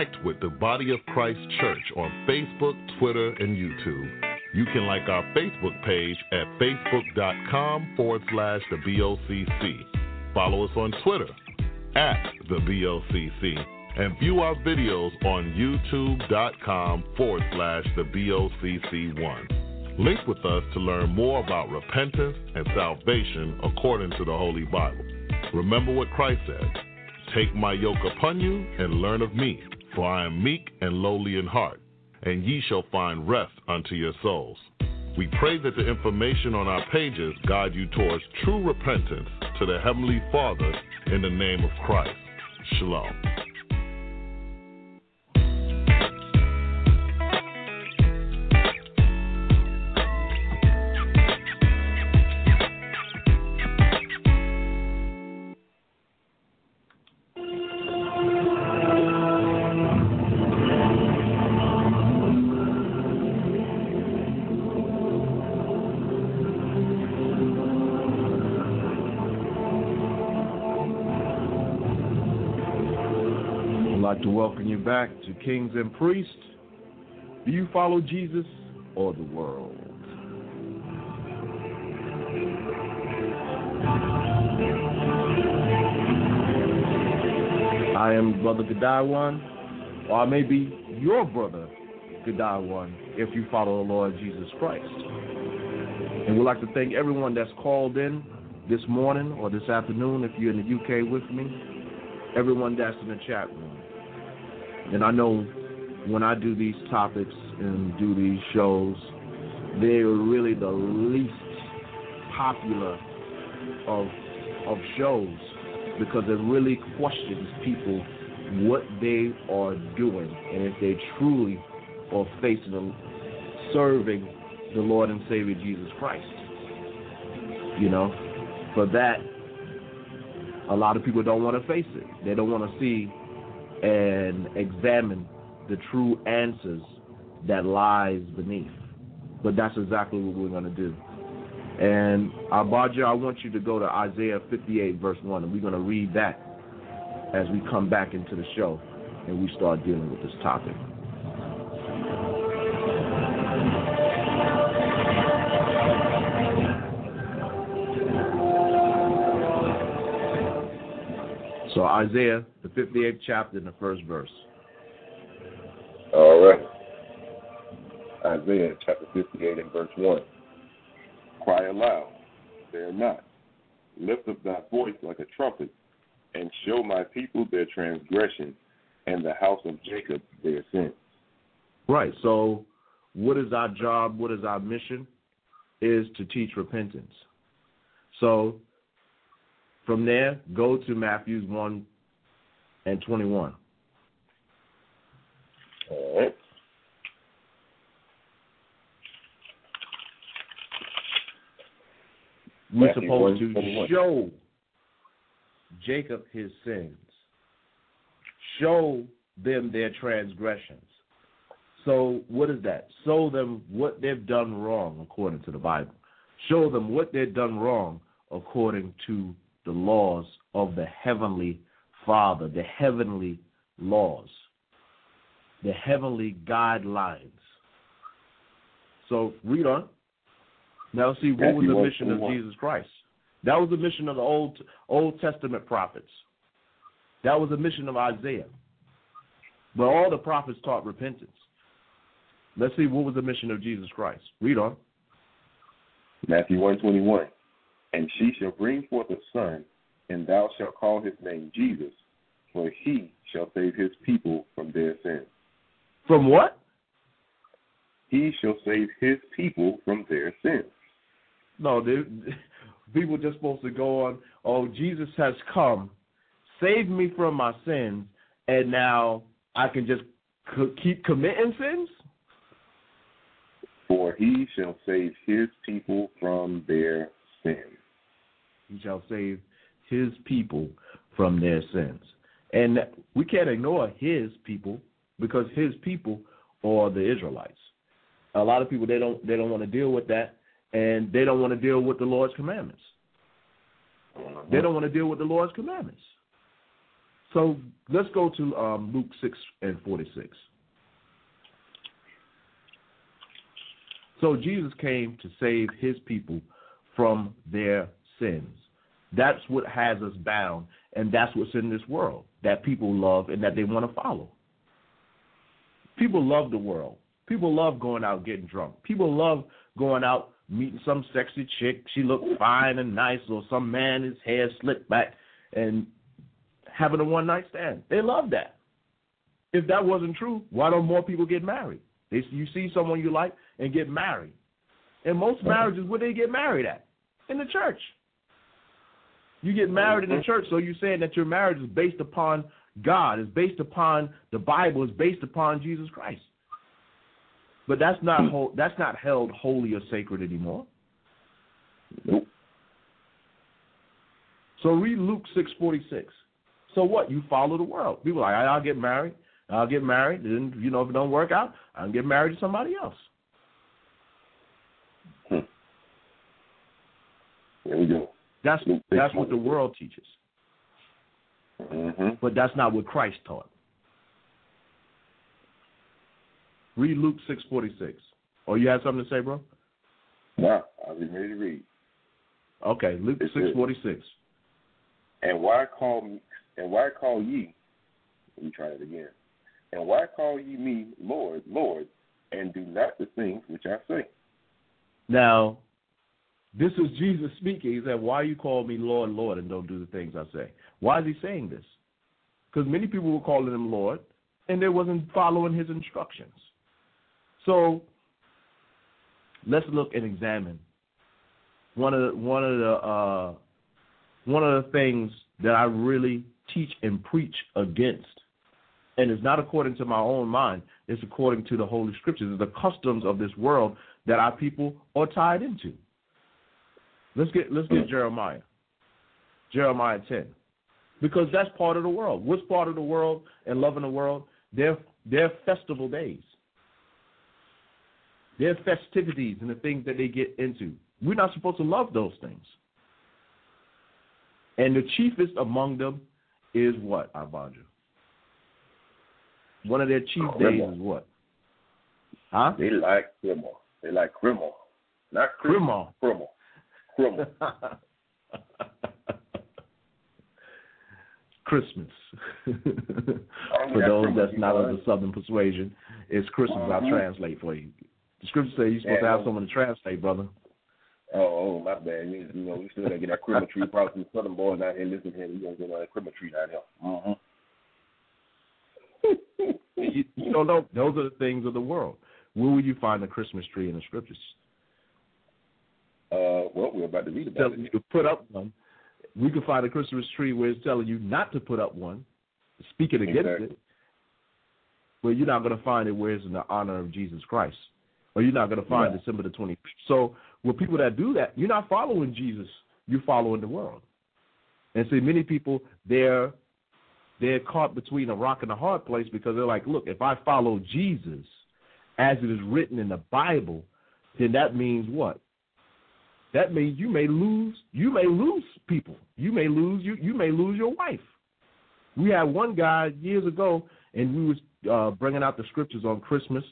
Connect with the Body of Christ Church on Facebook, Twitter, and YouTube. You can like our Facebook page at facebook.com forward slash the BOCC. Follow us on Twitter at the BOCC and view our videos on youtube.com forward slash the BOCC1. Link with us to learn more about repentance and salvation according to the Holy Bible. Remember what Christ said Take my yoke upon you and learn of me, for I am meek and lowly in heart, and ye shall find rest unto your souls. We pray that the information on our pages guide you towards true repentance to the Heavenly Father in the name of Christ. Shalom. Welcome you back to Kings and Priests. Do you follow Jesus or the world? I am Brother Gadawan, or I may be your brother Gadawan if you follow the Lord Jesus Christ. And we'd like to thank everyone that's called in this morning or this afternoon if you're in the UK with me, everyone that's in the chat room. And I know when I do these topics and do these shows, they're really the least popular of of shows because it really questions people what they are doing and if they truly are facing them serving the Lord and Savior Jesus Christ. You know, for that, a lot of people don't want to face it. They don't want to see and examine the true answers that lies beneath. But that's exactly what we're going to do. And Abadja, I want you to go to Isaiah 58, verse 1, and we're going to read that as we come back into the show and we start dealing with this topic. So Isaiah, the 58th chapter, in the first verse. All right. Isaiah chapter 58 and verse 1. Cry aloud, spare not. Lift up thy voice like a trumpet, and show my people their transgression, and the house of Jacob their sin. Right. So, what is our job? What is our mission? Is to teach repentance. So, from there, go to Matthews 1 and 21. All right. We're Matthew supposed 1, to 21. show Jacob his sins, show them their transgressions. So, what is that? Show them what they've done wrong according to the Bible. Show them what they've done wrong according to the laws of the heavenly Father, the heavenly laws, the heavenly guidelines. So read on. Now see what was the mission of Jesus Christ. That was the mission of the Old Old Testament prophets. That was the mission of Isaiah. But all the prophets taught repentance. Let's see what was the mission of Jesus Christ. Read on. Matthew 121. And she shall bring forth a son, and thou shalt call his name Jesus, for he shall save his people from their sins. From what? He shall save his people from their sins. No, they, people just supposed to go on. Oh, Jesus has come, saved me from my sins, and now I can just keep committing sins. For he shall save his people from their sins. He shall save his people from their sins, and we can't ignore his people because his people are the Israelites. A lot of people they don't they don't want to deal with that, and they don't want to deal with the Lord's commandments. They don't want to deal with the Lord's commandments. So let's go to um, Luke 6 and 46. So Jesus came to save his people from their sins. That's what has us bound, and that's what's in this world that people love and that they want to follow. People love the world. People love going out getting drunk. People love going out meeting some sexy chick. She looked fine and nice, or some man his hair slicked back and having a one night stand. They love that. If that wasn't true, why don't more people get married? They, you see someone you like and get married. And most marriages, where they get married at? In the church. You get married in the mm-hmm. church, so you're saying that your marriage is based upon God, is based upon the Bible, is based upon Jesus Christ. But that's not ho- that's not held holy or sacred anymore. Nope. So read Luke six forty six. So what? You follow the world. People are like I'll get married. I'll get married. And you know if it don't work out, I'll get married to somebody else. There we go. That's that's what the world teaches. Mm-hmm. But that's not what Christ taught. Read Luke six forty six. Oh, you had something to say, bro? No, I was ready to read. Okay, Luke six forty six. And why call me? And why call ye? Let me try it again. And why call ye me Lord, Lord, and do not the things which I say? Now, this is Jesus speaking. He said, Why you call me Lord, Lord, and don't do the things I say? Why is he saying this? Because many people were calling him Lord, and they wasn't following his instructions. So let's look and examine one of the, one of the uh, one of the things that I really teach and preach against, and it's not according to my own mind. It's according to the Holy Scriptures. It's the customs of this world that our people are tied into. Let's get let's get Jeremiah. Jeremiah ten. Because that's part of the world. What's part of the world and loving the world? Their their festival days. Their festivities and the things that they get into. We're not supposed to love those things. And the chiefest among them is what, Avandra? One of their chief oh, days is what? Huh? They like criminal. They like criminal. Not criminal. Criminal. Christmas. Oh, for those that's not of the Southern persuasion, it's Christmas. I'll Mhm. translate for you. The scripture says you're supposed to have someone to translate, brother. Oh, oh, my bad. You, you know, we still gotta get that criminal tree. Probably some southern boys out here listening here. We gonna get that criminal tree down here. Mm-hmm. You, you don't know. Those are the things of the world. Where will you find the Christmas tree in the scriptures? Uh, well, we're about to read about Telling you to put up one. We can find a Christmas tree where it's telling you not to put up one, speaking against Exactly. it. But you're not going to find it where it's in the honor of Jesus Christ, or you're not going to find Yeah. December the 25th. So, with people that do that, you're not following Jesus. You're following the world. And see, many people they're they're caught between a rock and a hard place because they're like, look, if I follow Jesus as it is written in the Bible, then that means what? That means you may lose you may lose people. You may lose you you may lose your wife. We had one guy years ago, and we was uh, bringing out the scriptures on Christmas.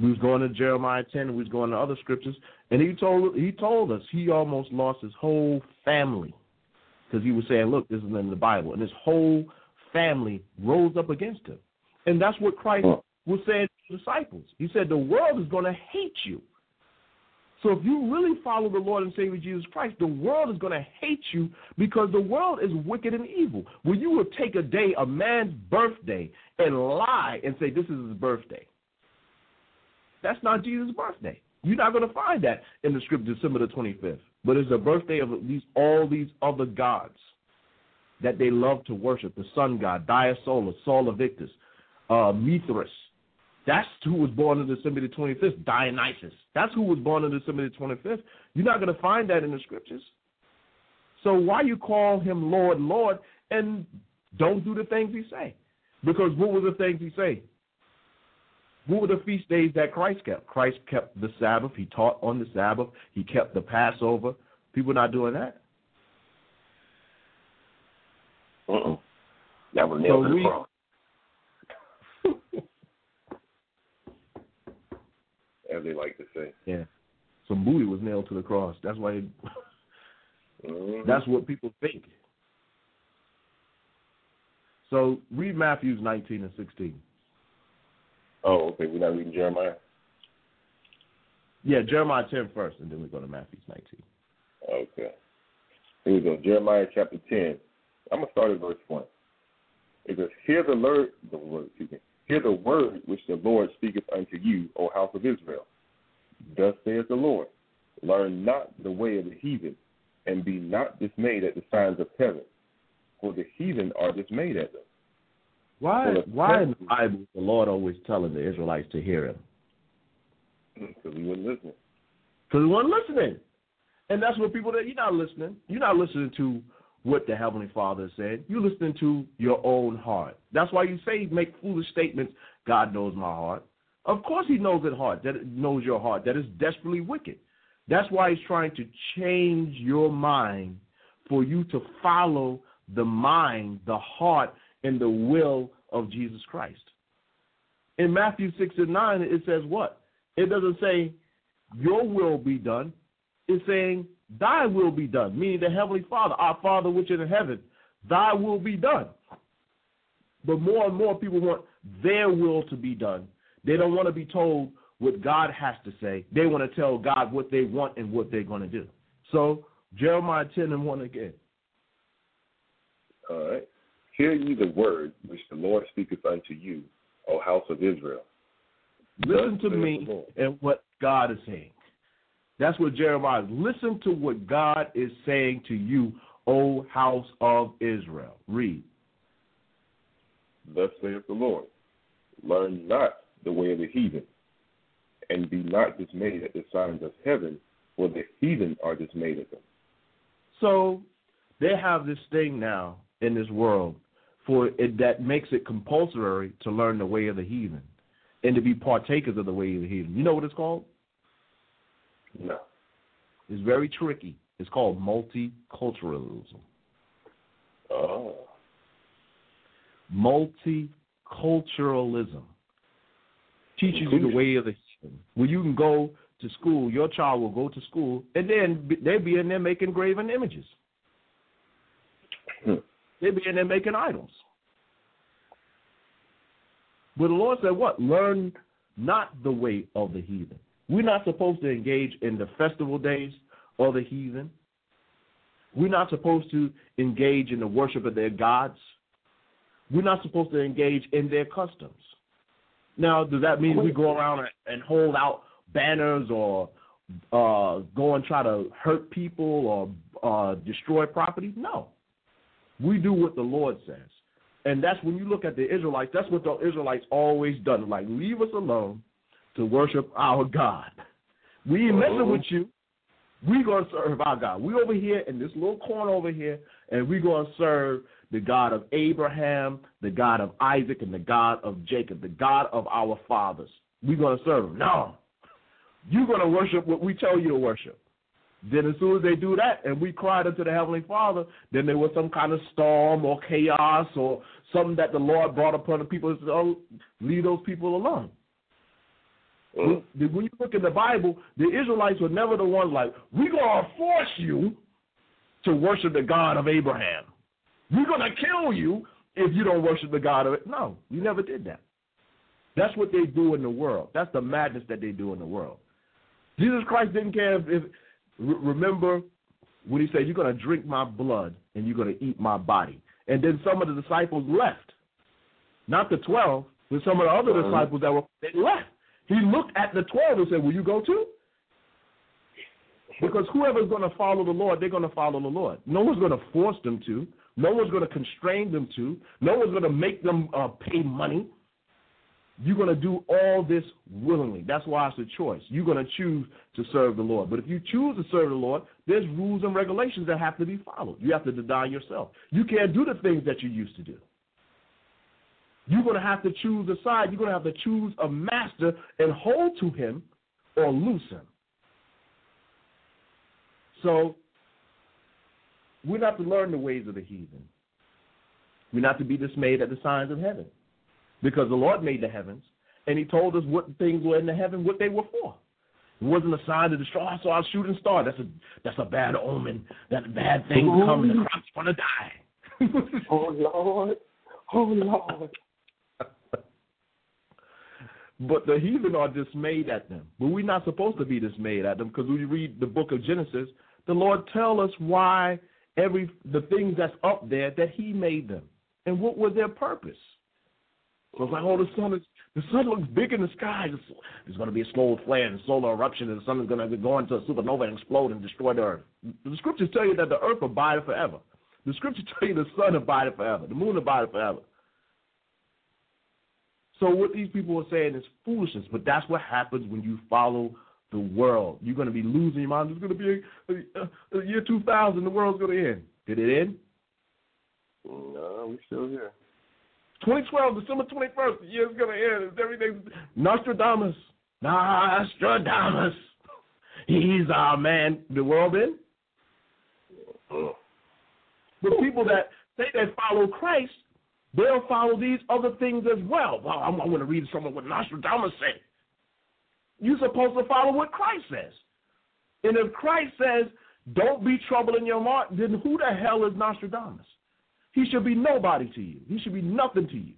We was going to Jeremiah ten, and we was going to other scriptures, and he told he told us he almost lost his whole family because he was saying, "Look, this is in the Bible," and his whole family rose up against him, and that's what Christ was saying to the disciples. He said, "The world is going to hate you." So if you really follow the Lord and Savior Jesus Christ, the world is going to hate you because the world is wicked and evil. When you will take a day, a man's birthday, and lie and say this is his birthday, that's not Jesus' birthday. You're not going to find that in the script December the 25th. But it's the birthday of these all these other gods that they love to worship: the sun god, Diasola, Sol Invictus, uh, Mithras. That's who was born on December the 25th, Dionysus. That's who was born on December the 25th. You're not going to find that in the scriptures. So why you call him Lord, Lord, and don't do the things he say? Because what were the things he say? What were the feast days that Christ kept? Christ kept the Sabbath. He taught on the Sabbath. He kept the Passover. People not doing that. Mm-mm. That was nailed So to the cross. As they like to say. Yeah. Some booty was nailed to the cross. That's why. Mhm. That's what people think. So read Matthews 19 and 16. Oh, okay. We're not reading Jeremiah. Yeah, Jeremiah 10 first, and then we go to Matthews 19. Okay. Here we go. Jeremiah chapter 10. I'm going to start at verse 1. It says, Hear the, word, the word, excuse me. Hear the word which the Lord speaketh unto you, O house of Israel. Thus saith the Lord, Learn not the way of the heathen, and be not dismayed at the signs of heaven, for the heathen are dismayed at them. Why? Well, Why in the Bible is the Lord always telling the Israelites to hear Him? Mm, because we wouldn't listening. Because we weren't listening, and that's what people that you're not listening. You're not listening to what the Heavenly Father said. You're listening to your own heart. That's why you say make foolish statements. God knows my heart. Of course, He knows it heart. That knows your heart. That is desperately wicked. That's why He's trying to change your mind for you to follow the mind, the heart, and the will of Jesus Christ. In Matthew 6 and 9, it says what? It doesn't say, Your will be done. It's saying, Thy will be done, meaning the Heavenly Father, our Father which is in heaven, Thy will be done. But more and more people want their will to be done. They don't want to be told what God has to say. They want to tell God what they want and what they're going to do. So, Jeremiah 10 and 1 again. All right. Hear ye the word which the Lord speaketh unto you, O house of Israel. Listen Thus to me and what God is saying. That's what Jeremiah is. Listen to what God is saying to you, O house of Israel. Read. Thus saith the Lord. Learn not the way of the heathen, and be not dismayed at the signs of heaven, for the heathen are dismayed at them. So they have this thing now in this world for it that makes it compulsory to learn the way of the heathen and to be partakers of the way of the heathen. You know what it's called? No. It's very tricky. It's called multiculturalism. Oh. Multiculturalism teaches you the way of the heathen. Where you can go to school, your child will go to school, and then they'll be in there making graven images. Hmm. They'll be in there making idols. But the Lord said, What? Learn not the way of the heathen. We're not supposed to engage in the festival days of the heathen. We're not supposed to engage in the worship of their gods. We're not supposed to engage in their customs. Now, does that mean we go around and- and hold out banners or uh, go and try to hurt people or uh, destroy property? No. We do what the Lord says. And that's when you look at the Israelites, that's what the Israelites always done. Like, leave us alone to worship our God. We ain't messing uh-huh. with you. we going to serve our God. We over here in this little corner over here, and we going to serve the God of Abraham, the God of Isaac, and the God of Jacob, the God of our fathers. we going to serve him. No. You're going to worship what we tell you to worship. Then as soon as they do that and we cried unto the Heavenly Father, then there was some kind of storm or chaos or something that the Lord brought upon the people and said, oh, leave those people alone. Mm. When when you look in the Bible, the Israelites were never the ones like, we're going to force you to worship the God of Abraham. We're going to kill you if you don't worship the God of it. No, you never did that. That's what they do in the world. That's the madness that they do in the world. Jesus Christ didn't care if, if remember when he said, You're going to drink my blood and you're going to eat my body. And then some of the disciples left. Not the 12, but some of the other disciples that were, they left. He looked at the 12 and said, Will you go too? Because whoever's going to follow the Lord, they're going to follow the Lord. No one's going to force them to. No one's going to constrain them to. No one's going to make them uh, pay money. You're going to do all this willingly. That's why it's a choice. You're going to choose to serve the Lord. But if you choose to serve the Lord, there's rules and regulations that have to be followed. You have to deny yourself. You can't do the things that you used to do. You're going to have to choose a side. You're going to have to choose a master and hold to him or loose him. So we're not to learn the ways of the heathen. We're not to be dismayed at the signs of heaven. Because the Lord made the heavens, and He told us what things were in the heaven, what they were for. It wasn't a sign to destroy. I saw a shooting star. That's a that's a bad omen. That bad thing's coming. The crop's gonna die. Oh Lord. Oh Lord. But the heathen are dismayed at them. But we're not supposed to be dismayed at them because we read the book of Genesis, the Lord tell us why every the things that's up there that He made them and what was their purpose. So it's like, oh, the sun is the sun looks big in the sky. There's, going to be a solar flare and solar eruption, and the sun is going to go into a supernova and explode and destroy the earth. The scriptures tell you that the earth abided forever. The scriptures tell you the sun abided forever, the moon abided forever. So what these people are saying is foolishness, but that's what happens when you follow the world. You're going to be losing your mind. There's going to be a, a, a year 2000. The world's going to end. Did it end? No, we're still here. 2012, December 21st, the year's going to end. It's everything. Nostradamus. Nostradamus. He's our man. The world mm. end? But people that say they follow Christ, they'll follow these other things as well. Well, I'm, I'm going to read someone what Nostradamus said. You're supposed to follow what Christ says. And if Christ says, don't be troubled in your heart, then who the hell is Nostradamus? He should be nobody to you. He should be nothing to you.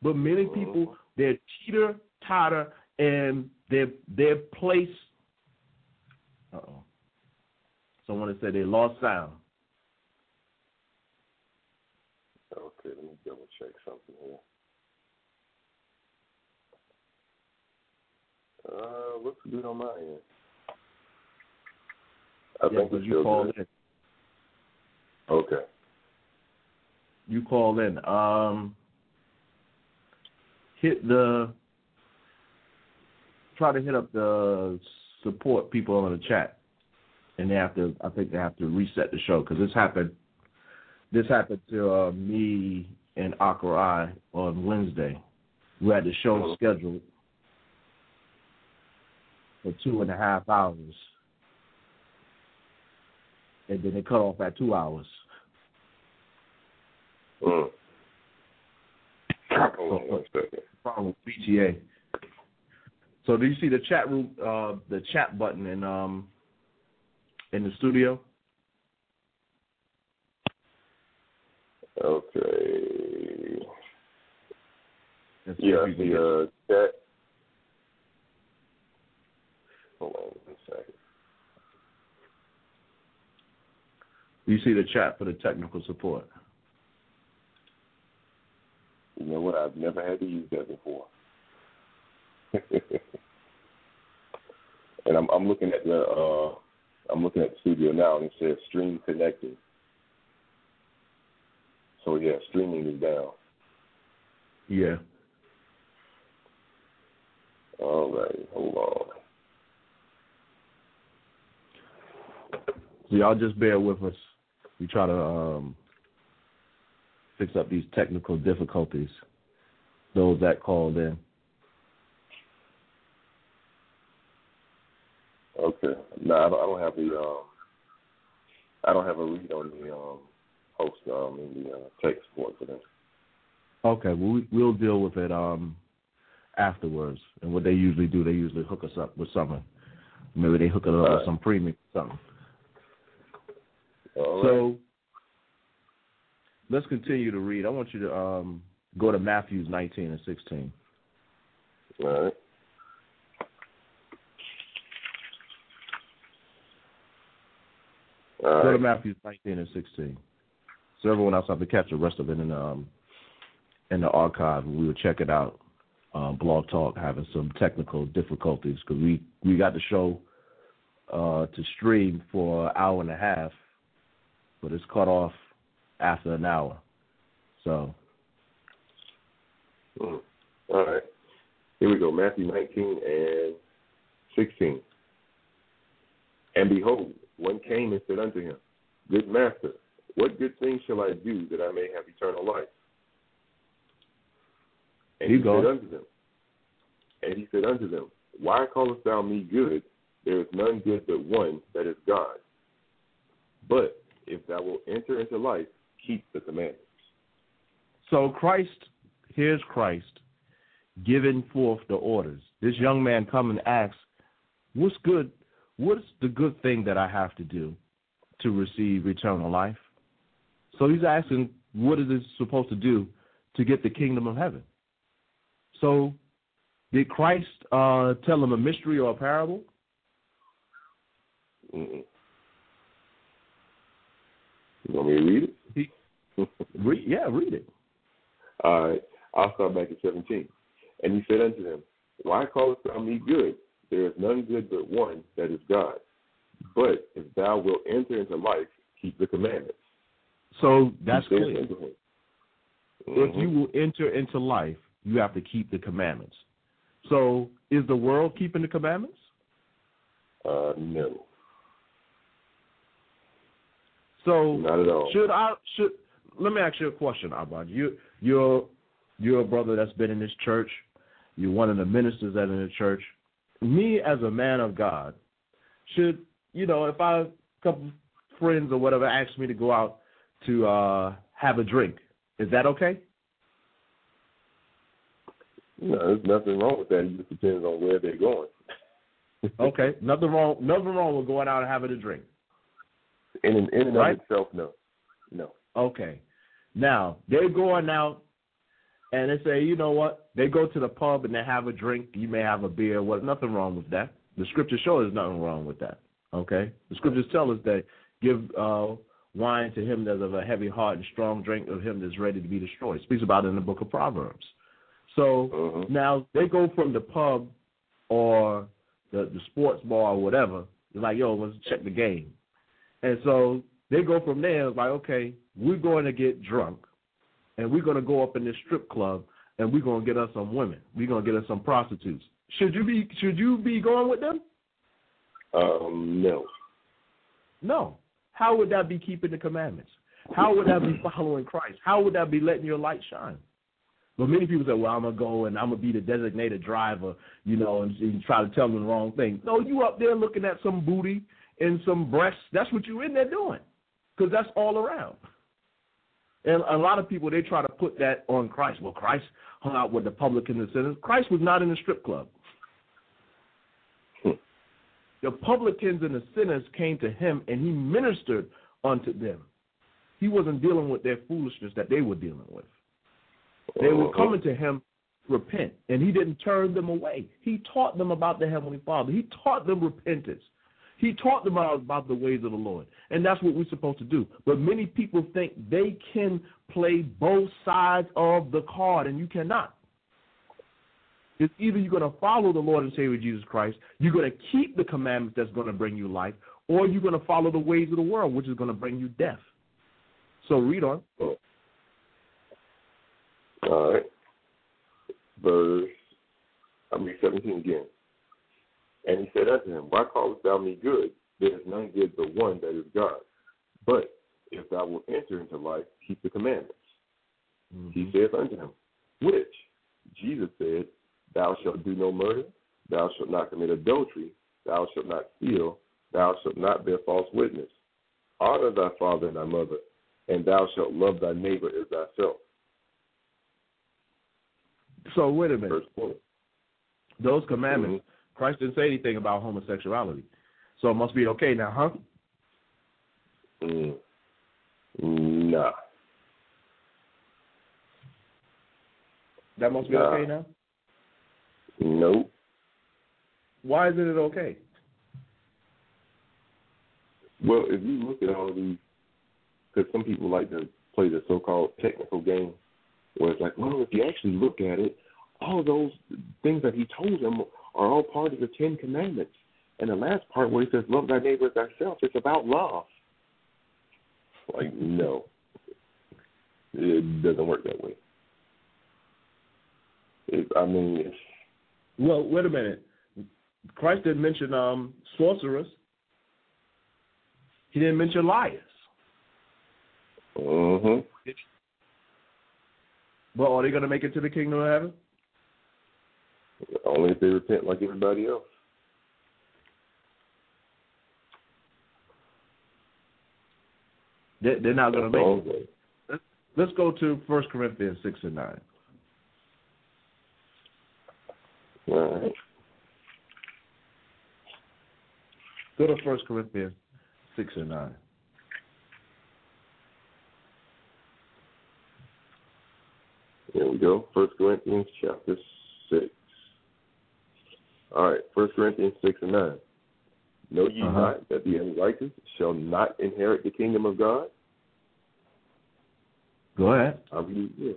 But many people, they're teeter totter and their their place. Uh oh. Someone has said they lost sound. Let me double check something here. Uh, looks good on my end. I yeah, think you called good. in. Okay. You called in. Um, hit the. Try to hit up the support people on the chat, and they have to. I think they have to reset the show because this happened. This happened to uh, me and Akrai on Wednesday. We had the show scheduled for two and a half hours, and then they cut off at two hours. Mm. One second. problem with BTA. So do you see the chat room, uh, the chat button in um in the studio? Okay. Let's Yeah, if you can get- the uh, chat. Hold on one second. Do you see the chat for the technical support? You know what? I've never had to use that before. and I'm I'm looking at the uh I'm looking at the studio now and it says stream connected. So yeah, streaming is down. Yeah. All right, hold on. So y'all just bear with us. We try to um fix up these technical difficulties. Those that called in. Okay. No, I don't, I don't have the um I don't have a read on the um host um in the uh, support for them. Okay, well, we, we'll deal with it um afterwards. And what they usually do, they usually hook us up with something. Maybe they hook us up Alright. with some premium something. All right. So let's continue to read. I want you to um, go to Matthews 19 and 16. All right. All Go to right. Matthews 19 and 16. So everyone else I've to catch the rest of it in the, um, in the archive. We will check it out. Um, Blog Talk having some technical difficulties because we, we got the show uh, to stream for an hour and a half, but it's cut off after an hour. So Mm. All right. Here we go. Matthew 19 and 16. And behold, one came and said unto him, Good master, what good thing shall I do that I may have eternal life? And Keep he going. said unto them, and he said unto them, Why callest thou me good? There is none good but one, that is God. But if thou wilt enter into life, keep the commandments. So Christ, here's Christ giving forth the orders. This young man come and asks, "What's good? What's the good thing that I have to do to receive eternal life?" So he's asking, "What is it supposed to do to get the kingdom of heaven?" So, did Christ uh, tell him a mystery or a parable? Mm-mm. You want me to read it? Read, yeah, read it. All right. I'll start back at 17. And he said unto him, Why callest thou me good? There is none good but one, that is God. But if thou wilt enter into life, keep the commandments. So that's clear. him, If you will enter into life, you have to keep the commandments. So is the world keeping the commandments? uh, no, So not at all. should I should let me ask you a question, Abad. You you're you're a brother that's been in this church. You're one of the ministers that are in the church. Me as a man of God, should you know if I a couple friends or whatever ask me to go out to uh have a drink, is that okay? No, there's nothing wrong with that. It just depends on where they're going. Okay, nothing wrong nothing wrong with going out and having a drink. In and, in and Right. of itself, no, no. Okay. Now, they're going out and they say, you know what? They go to the pub and they have a drink. You may have a beer. What? Nothing wrong with that. The scriptures show there's nothing wrong with that. Okay? The scriptures tell us that give uh, wine to him that's of a heavy heart and strong drink of him that's ready to be destroyed. It speaks about it in the book of Proverbs. So Mhm. now they go from the pub or the, the sports bar or whatever. They're like, yo, let's check the game. And so they go from there, like, okay, we're going to get drunk and we're going to go up in this strip club and we're going to get us some women. We're going to get us some prostitutes. Should you be should you be going with them? Um, no. No. How would that be keeping the commandments? How would that be following Christ? How would that be letting your light shine? But many people say, "Well, I'm gonna go and I'm gonna be the designated driver," you know, and, and try to tell them the wrong thing. No, you up there looking at some booty and some breasts. That's what you're in there doing, because that's all around. And a lot of people they try to put that on Christ. Well, Christ hung out with the publicans and sinners. Christ was not in the strip club. The publicans and the sinners came to him, and he ministered unto them. He wasn't dealing with their foolishness that they were dealing with. They were Mhm. coming to him repent, and he didn't turn them away. He taught them about the Heavenly Father. He taught them repentance. He taught them about, about the ways of the Lord, and that's what we're supposed to do. But many people think they can play both sides of the card, and you cannot. It's either you're going to follow the Lord and Savior Jesus Christ, you're going to keep the commandments that's going to bring you life, or you're going to follow the ways of the world, which is going to bring you death. So read on. Oh. All right. Verse, I mean, 17 again. And he said unto him, Why callest thou me good? There is none good but one, that is God. But if thou wilt enter into life, keep the commandments. He mm-hmm. saith unto him, Which? Jesus said, Thou shalt do no murder, thou shalt not commit adultery, thou shalt not steal, thou shalt not bear false witness. Honor thy father and thy mother, and thou shalt love thy neighbor as thyself. So wait a minute. Verse 20. Those commandments, Mm-hmm. Christ didn't say anything about homosexuality. So it must be okay now, huh? Mm. Nah. That must be Nah. okay now? Nope. Why isn't it okay? Well, if you look at all of these, because some people like to play the so-called technical game, where it's like, well, if you actually look at it, all of those things that he told them are all part of the Ten Commandments. And the last part where he says, love thy neighbor as thyself, it's about love. Like, no. It doesn't work that way. It, I mean, it's, Well, wait a minute. Christ didn't mention um, sorcerers. He didn't mention liars. mm-hmm. But are they going to make it to the kingdom of heaven? only if they repent like everybody else. They- They're not going to make it. Let's go to First Corinthians 6 and 9. All right. Go to First Corinthians 6 and 9. There we go. First Corinthians chapter six. All right, First Corinthians six and nine. Know ye Uh-huh. not that the unrighteous shall not inherit the kingdom of God? Go ahead. I read.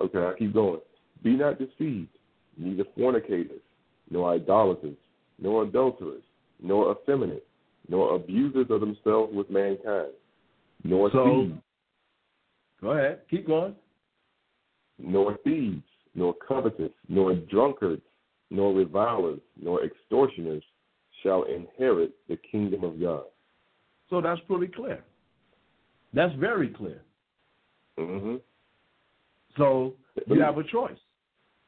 Okay, I keep going. Be not deceived, neither fornicators, nor idolaters, nor adulterers, nor effeminate, nor abusers of themselves with mankind, nor So- thieves, Go ahead. Keep going. nor thieves, nor covetous, nor drunkards, nor revilers, nor extortioners shall inherit the kingdom of God. So that's pretty clear. That's very clear. Mm-hmm. So you have a choice.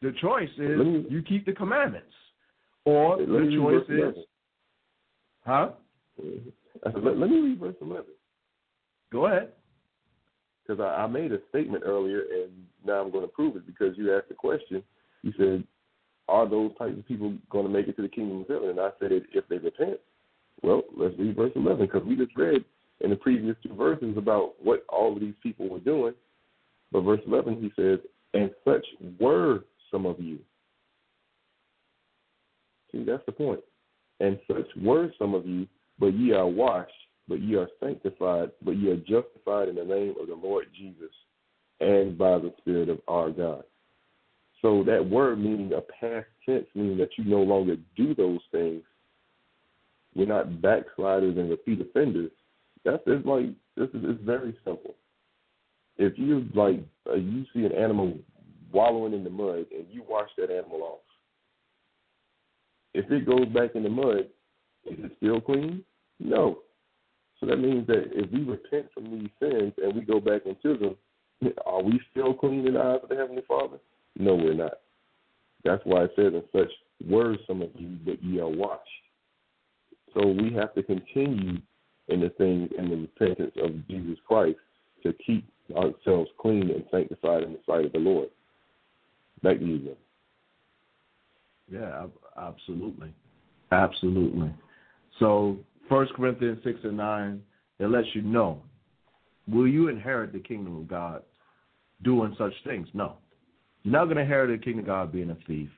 The choice is me- you keep the commandments, or the choice is, 11. huh? I said, Let, let me read verse 11. Go ahead. because I, I made a statement earlier, and now I'm going to prove it because you asked the question. You said, "Are those types of people going to make it to the kingdom of heaven?" And I said, "If they repent." Well, let's read verse 11 because we just read in the previous two verses about what all of these people were doing. But verse 11, he says, "And such were some of you." See, that's the point. And such were some of you, but ye are washed, but ye are sanctified, but ye are justified in the name of the Lord Jesus and by the Spirit of our God. So that word meaning a past tense, meaning that you no longer do those things. We're not backsliders and repeat offenders. That's it's like this is it's very simple. If you like uh, you see an animal wallowing in the mud and you wash that animal off, if it goes back in the mud, is it still clean? No. So that means that if we repent from these sins and we go back into them, are we still clean in the eyes of the Heavenly Father? No, we're not. That's why it says, in such words, some of you, but ye are washed. So we have to continue in the things in the repentance of Jesus Christ to keep ourselves clean and sanctified in the sight of the Lord. You, Jim. Yeah, absolutely, absolutely. So First Corinthians six and nine, it lets you know: Will you inherit the kingdom of God doing such things? No, you're not going to inherit the kingdom of God being a thief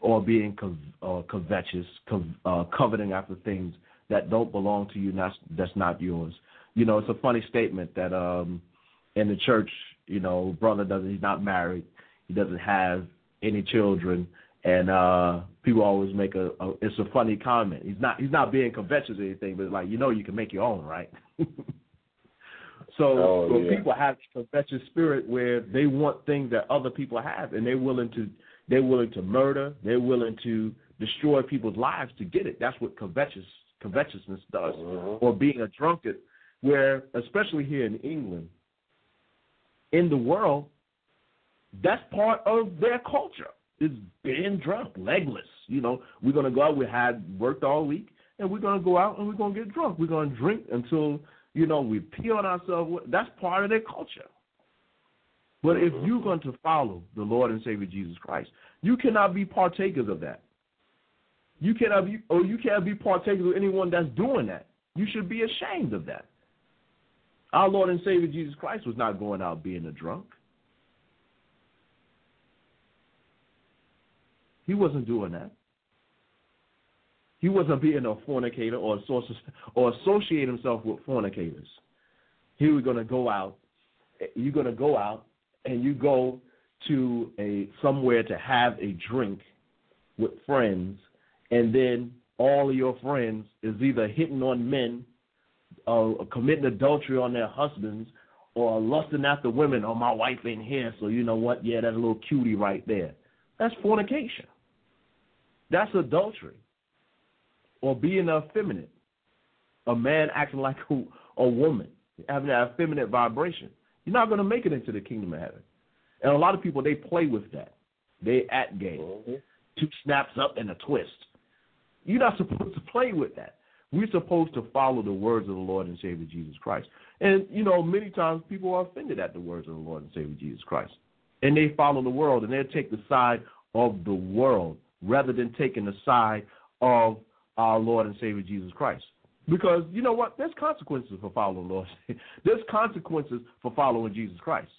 or being uh, covetous, cov- uh, coveting after things that don't belong to you, not, that's not yours. You know, it's a funny statement that um, in the church, you know, brother doesn't, he's not married, he doesn't have any children, and uh people always make a, a it's a funny comment. He's not he's not being covetous or anything, but like you know you can make your own, right? so Oh, so yeah. people have a covetous spirit where they want things that other people have and they're willing to they're willing to murder, they're willing to destroy people's lives to get it. That's what covetous covetousness does. Mhm. Or being a drunkard, where especially here in England, in the world, that's part of their culture. Is being drunk, legless. You know, we're gonna go out. We had worked all week, and we're gonna go out and we're gonna get drunk. We're gonna drink until you know we pee on ourselves. That's part of their culture. But if mm-hmm. you're going to follow the Lord and Savior Jesus Christ, you cannot be partakers of that. You cannot be, or you can't be partakers of anyone that's doing that. You should be ashamed of that. Our Lord and Savior Jesus Christ was not going out being a drunk. He wasn't doing that. He wasn't being a fornicator or or associate himself with fornicators. He was going to go out. You're going to go out and you go to a somewhere to have a drink with friends, and then all of your friends is either hitting on men, uh, committing adultery on their husbands, or lusting after women. Oh, my wife ain't here, so you know what? Yeah, that's a little cutie right there. That's fornication. That's adultery. Or being effeminate. A man acting like a, a woman, having that effeminate vibration. You're not going to make it into the kingdom of heaven. And a lot of people, they play with that. They at game. Mhm. Two snaps up and a twist. You're not supposed to play with that. We're supposed to follow the words of the Lord and Savior Jesus Christ. And, you know, many times people are offended at the words of the Lord and Savior Jesus Christ. And they follow the world and they take the side of the world rather than taking the side of our Lord and Savior Jesus Christ. Because you know what? There's consequences for following the Lord. There's consequences for following Jesus Christ.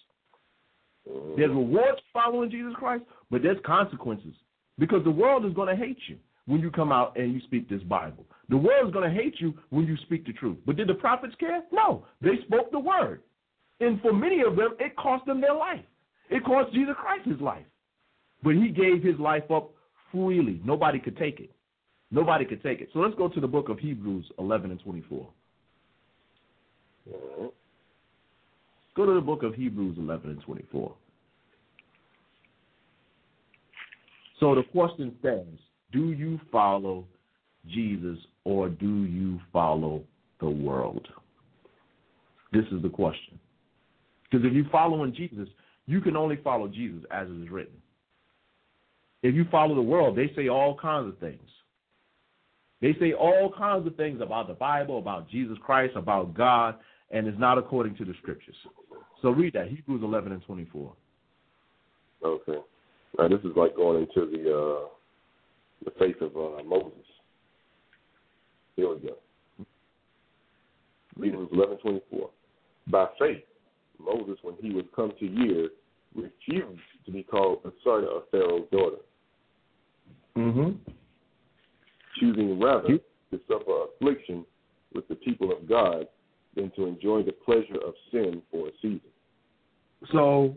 There's mm. rewards for following Jesus Christ, but there's consequences. Because the world is going to hate you when you come out and you speak this Bible. The world is going to hate you when you speak the truth. But did the prophets care? No. They spoke the word. And for many of them, it cost them their life. It cost Jesus Christ his life. But he gave his life up freely. Nobody could take it. Nobody could take it. So let's go to the book of Hebrews 11 and 24. All right. Go to the book of Hebrews 11 and 24. So the question stands Do you follow Jesus or do you follow the world? This is the question. Because if you're following Jesus, you can only follow Jesus as it is written. If you follow the world, they say all kinds of things. They say all kinds of things about the Bible, about Jesus Christ, about God, and it's not according to the scriptures. So read that Hebrews 11 and 24. Okay. Now this is like going into the uh, the faith of uh, Moses. Here we go. Hebrews eleven twenty four. By faith, Moses, when he was come to years, refused to be called the son of Pharaoh's daughter, Mm-hmm. choosing rather to suffer affliction with the people of God than to enjoy the pleasure of sin for a season. So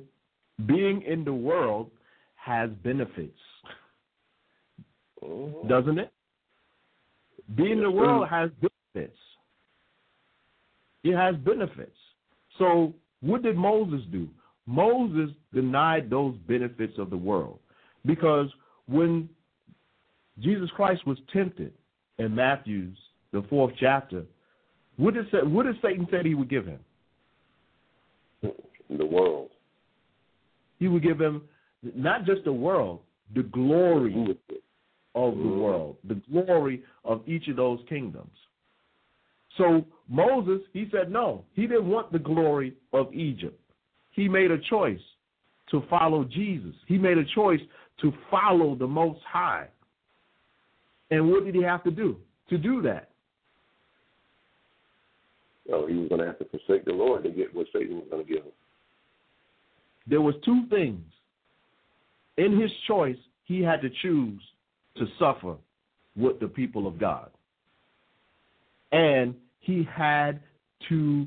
being in the world has benefits, Mhm. doesn't it? Being in the world has benefits. It has benefits. So what did Moses do? Moses denied those benefits of the world because when Jesus Christ was tempted in Matthew's the fourth chapter, what did what did Satan said he would give him? The world. He would give him not just the world, the glory of the Mhm. world, the glory of each of those kingdoms. So Moses, he said no. He didn't want the glory of Egypt. He made a choice to follow Jesus. He made a choice to follow the Most High. And what did he have to do to do that? Oh, he was going to have to forsake the Lord to get what Satan was going to give him. There was two things. In his choice, he had to choose to suffer with the people of God. And he had to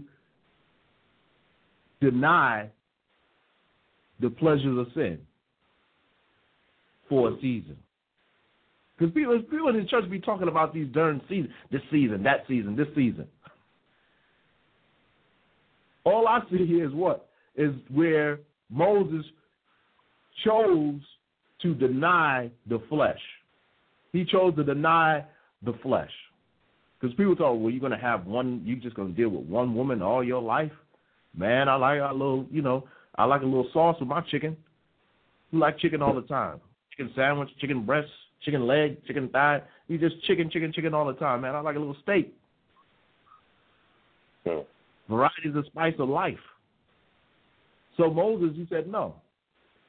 deny the pleasures of sin for a season. Because people, people in the church be talking about these darn seasons, this season, that season, this season. All I see here is what? Is where Moses chose to deny the flesh. He chose to deny the flesh. Because people thought, well, you're going to have one, you're just going to deal with one woman all your life. Man, I like a little, you know, I like a little sauce with my chicken. You like chicken all the time. Chicken sandwich, chicken breast, chicken leg, chicken thigh. You just chicken, chicken, chicken all the time, man. I like a little steak. Hmm. Variety is the spice of life. So Moses, he said, no,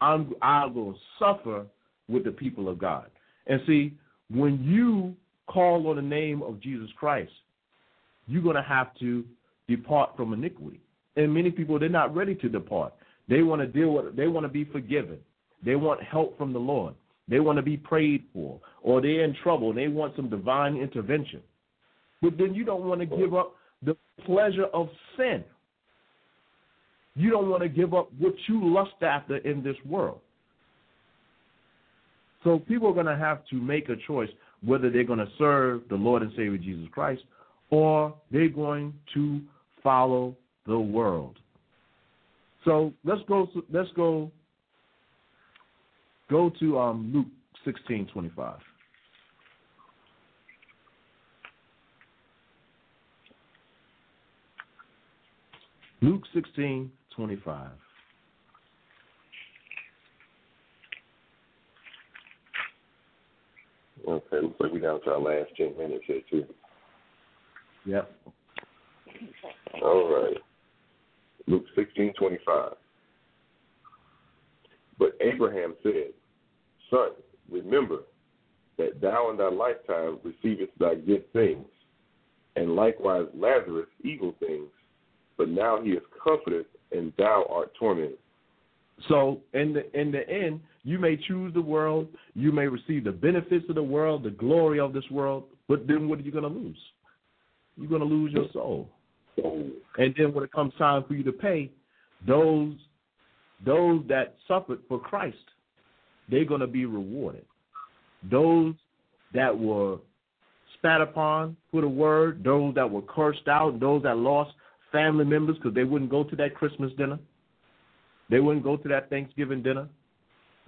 I'm I will suffer with the people of God. And see, when you call on the name of Jesus Christ, you're going to have to depart from iniquity. And many people, they're not ready to depart. They want to deal with. They want to be forgiven. They want help from the Lord. They want to be prayed for, or they're in trouble and they want some divine intervention. But then you don't want to give up the pleasure of sin. You don't want to give up what you lust after in this world. So people are going to have to make a choice whether they're going to serve the Lord and Savior Jesus Christ or they're going to follow the world. So let's go. Let's go. Go to um, Luke sixteen twenty five. Luke sixteen twenty five. Okay, looks like we're down to our last 10 minutes here, too. Yep. All right. Luke sixteen twenty five. But Abraham said, Son, remember that thou in thy lifetime receivest thy good things, and likewise Lazarus evil things, but now he is comforted, and thou art tormented. So in the in the end, you may choose the world, you may receive the benefits of the world, the glory of this world, but then what are you to lose? You're to lose your soul. And then when it comes time for you to pay, those those that suffered for Christ, they're going to be rewarded. Those that were spat upon for the word, those that were cursed out, those that lost family members because they wouldn't go to that Christmas dinner, they wouldn't go to that Thanksgiving dinner,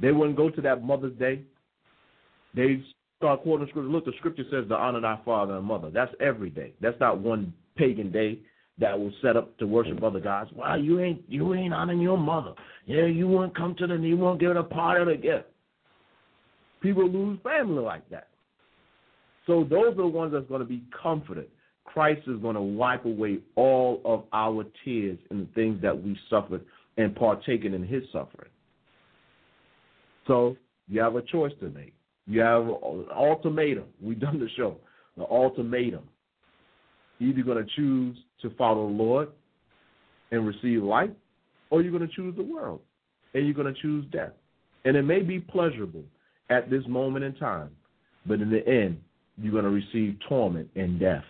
they wouldn't go to that Mother's Day. They start quoting scripture. Look, the scripture says to honor thy father and mother. That's every day. That's not one pagan day that was set up to worship other gods. Wow, you ain't you ain't honoring your mother. Yeah, you won't come to the you won't give it a part of the get. People lose family like that. So those are the ones that's going to be comforted. Christ is going to wipe away all of our tears and the things that we suffered and partaken in his suffering. So you have a choice to make. You have an ultimatum. We've done the show. The ultimatum. You're either going to choose to follow the Lord and receive life, or you're going to choose the world and you're going to choose death. And it may be pleasurable at this moment in time, but in the end, you're going to receive torment and death.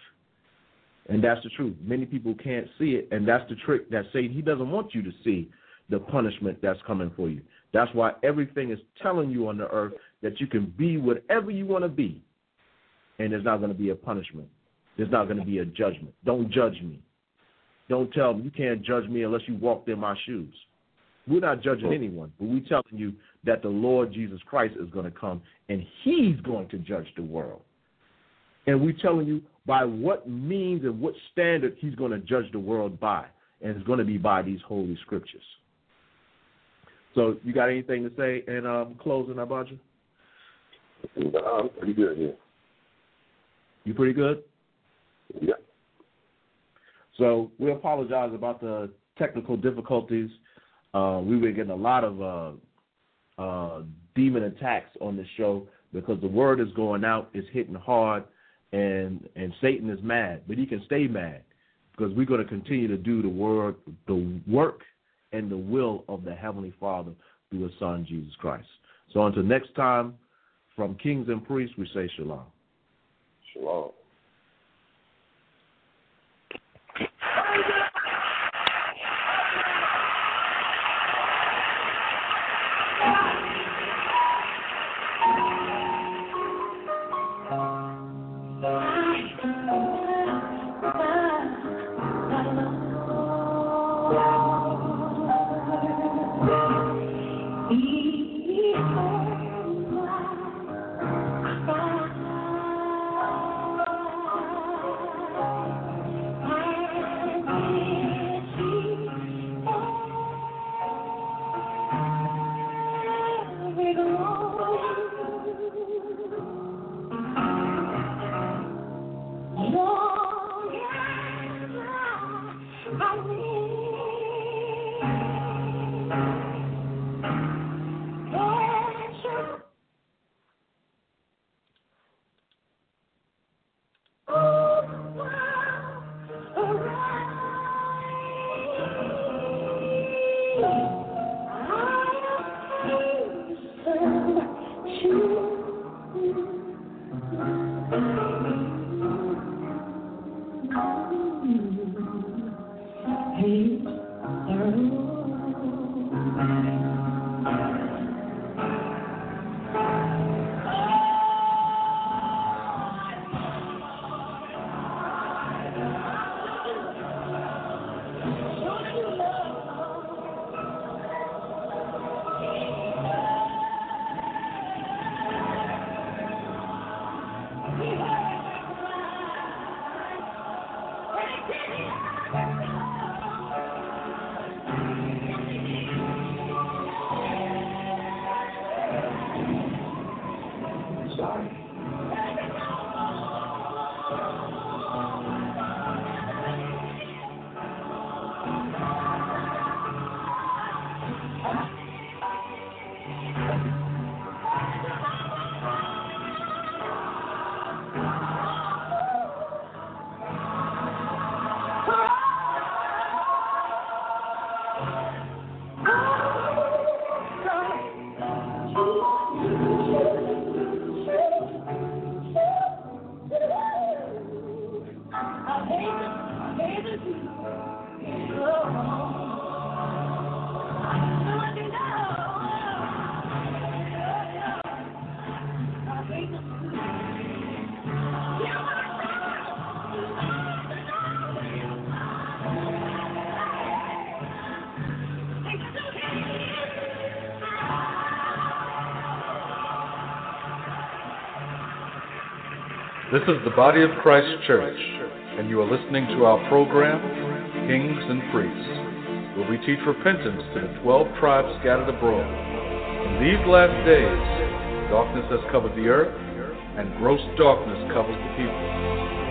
And that's the truth. Many people can't see it, and that's the trick that Satan, he doesn't want you to see the punishment that's coming for you. That's why everything is telling you on the earth that you can be whatever you want to be, and there's not going to be a punishment. There's not going to be a judgment. Don't judge me. Don't tell me you can't judge me unless you walked in my shoes. We're not judging anyone, but we're telling you that the Lord Jesus Christ is going to come and he's going to judge the world. And we're telling you by what means and what standard he's going to judge the world by. And it's going to be by these holy scriptures. So, you got anything to say in um, closing, Abadja? No, I'm pretty good here. You pretty good? Yeah. So we apologize about the technical difficulties. Uh, we were getting a lot of uh, uh, demon attacks on the show because the word is going out, it's hitting hard, and and Satan is mad, but he can stay mad because we're going to continue to do the word, the work, and the will of the Heavenly Father through His Son Jesus Christ. So until next time, from kings and priests, we say shalom. Shalom. This is the Body of Christ Church, and you are listening to our program, Kings and Priests, where we teach repentance to the 12 tribes scattered abroad. In these last days, darkness has covered the earth, and gross darkness covers the people.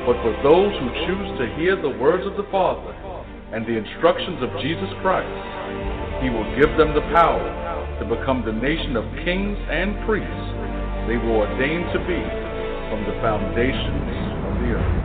But for those who choose to hear the words of the Father and the instructions of Jesus Christ, He will give them the power to become the nation of kings and priests they were ordained to be the foundations of the earth.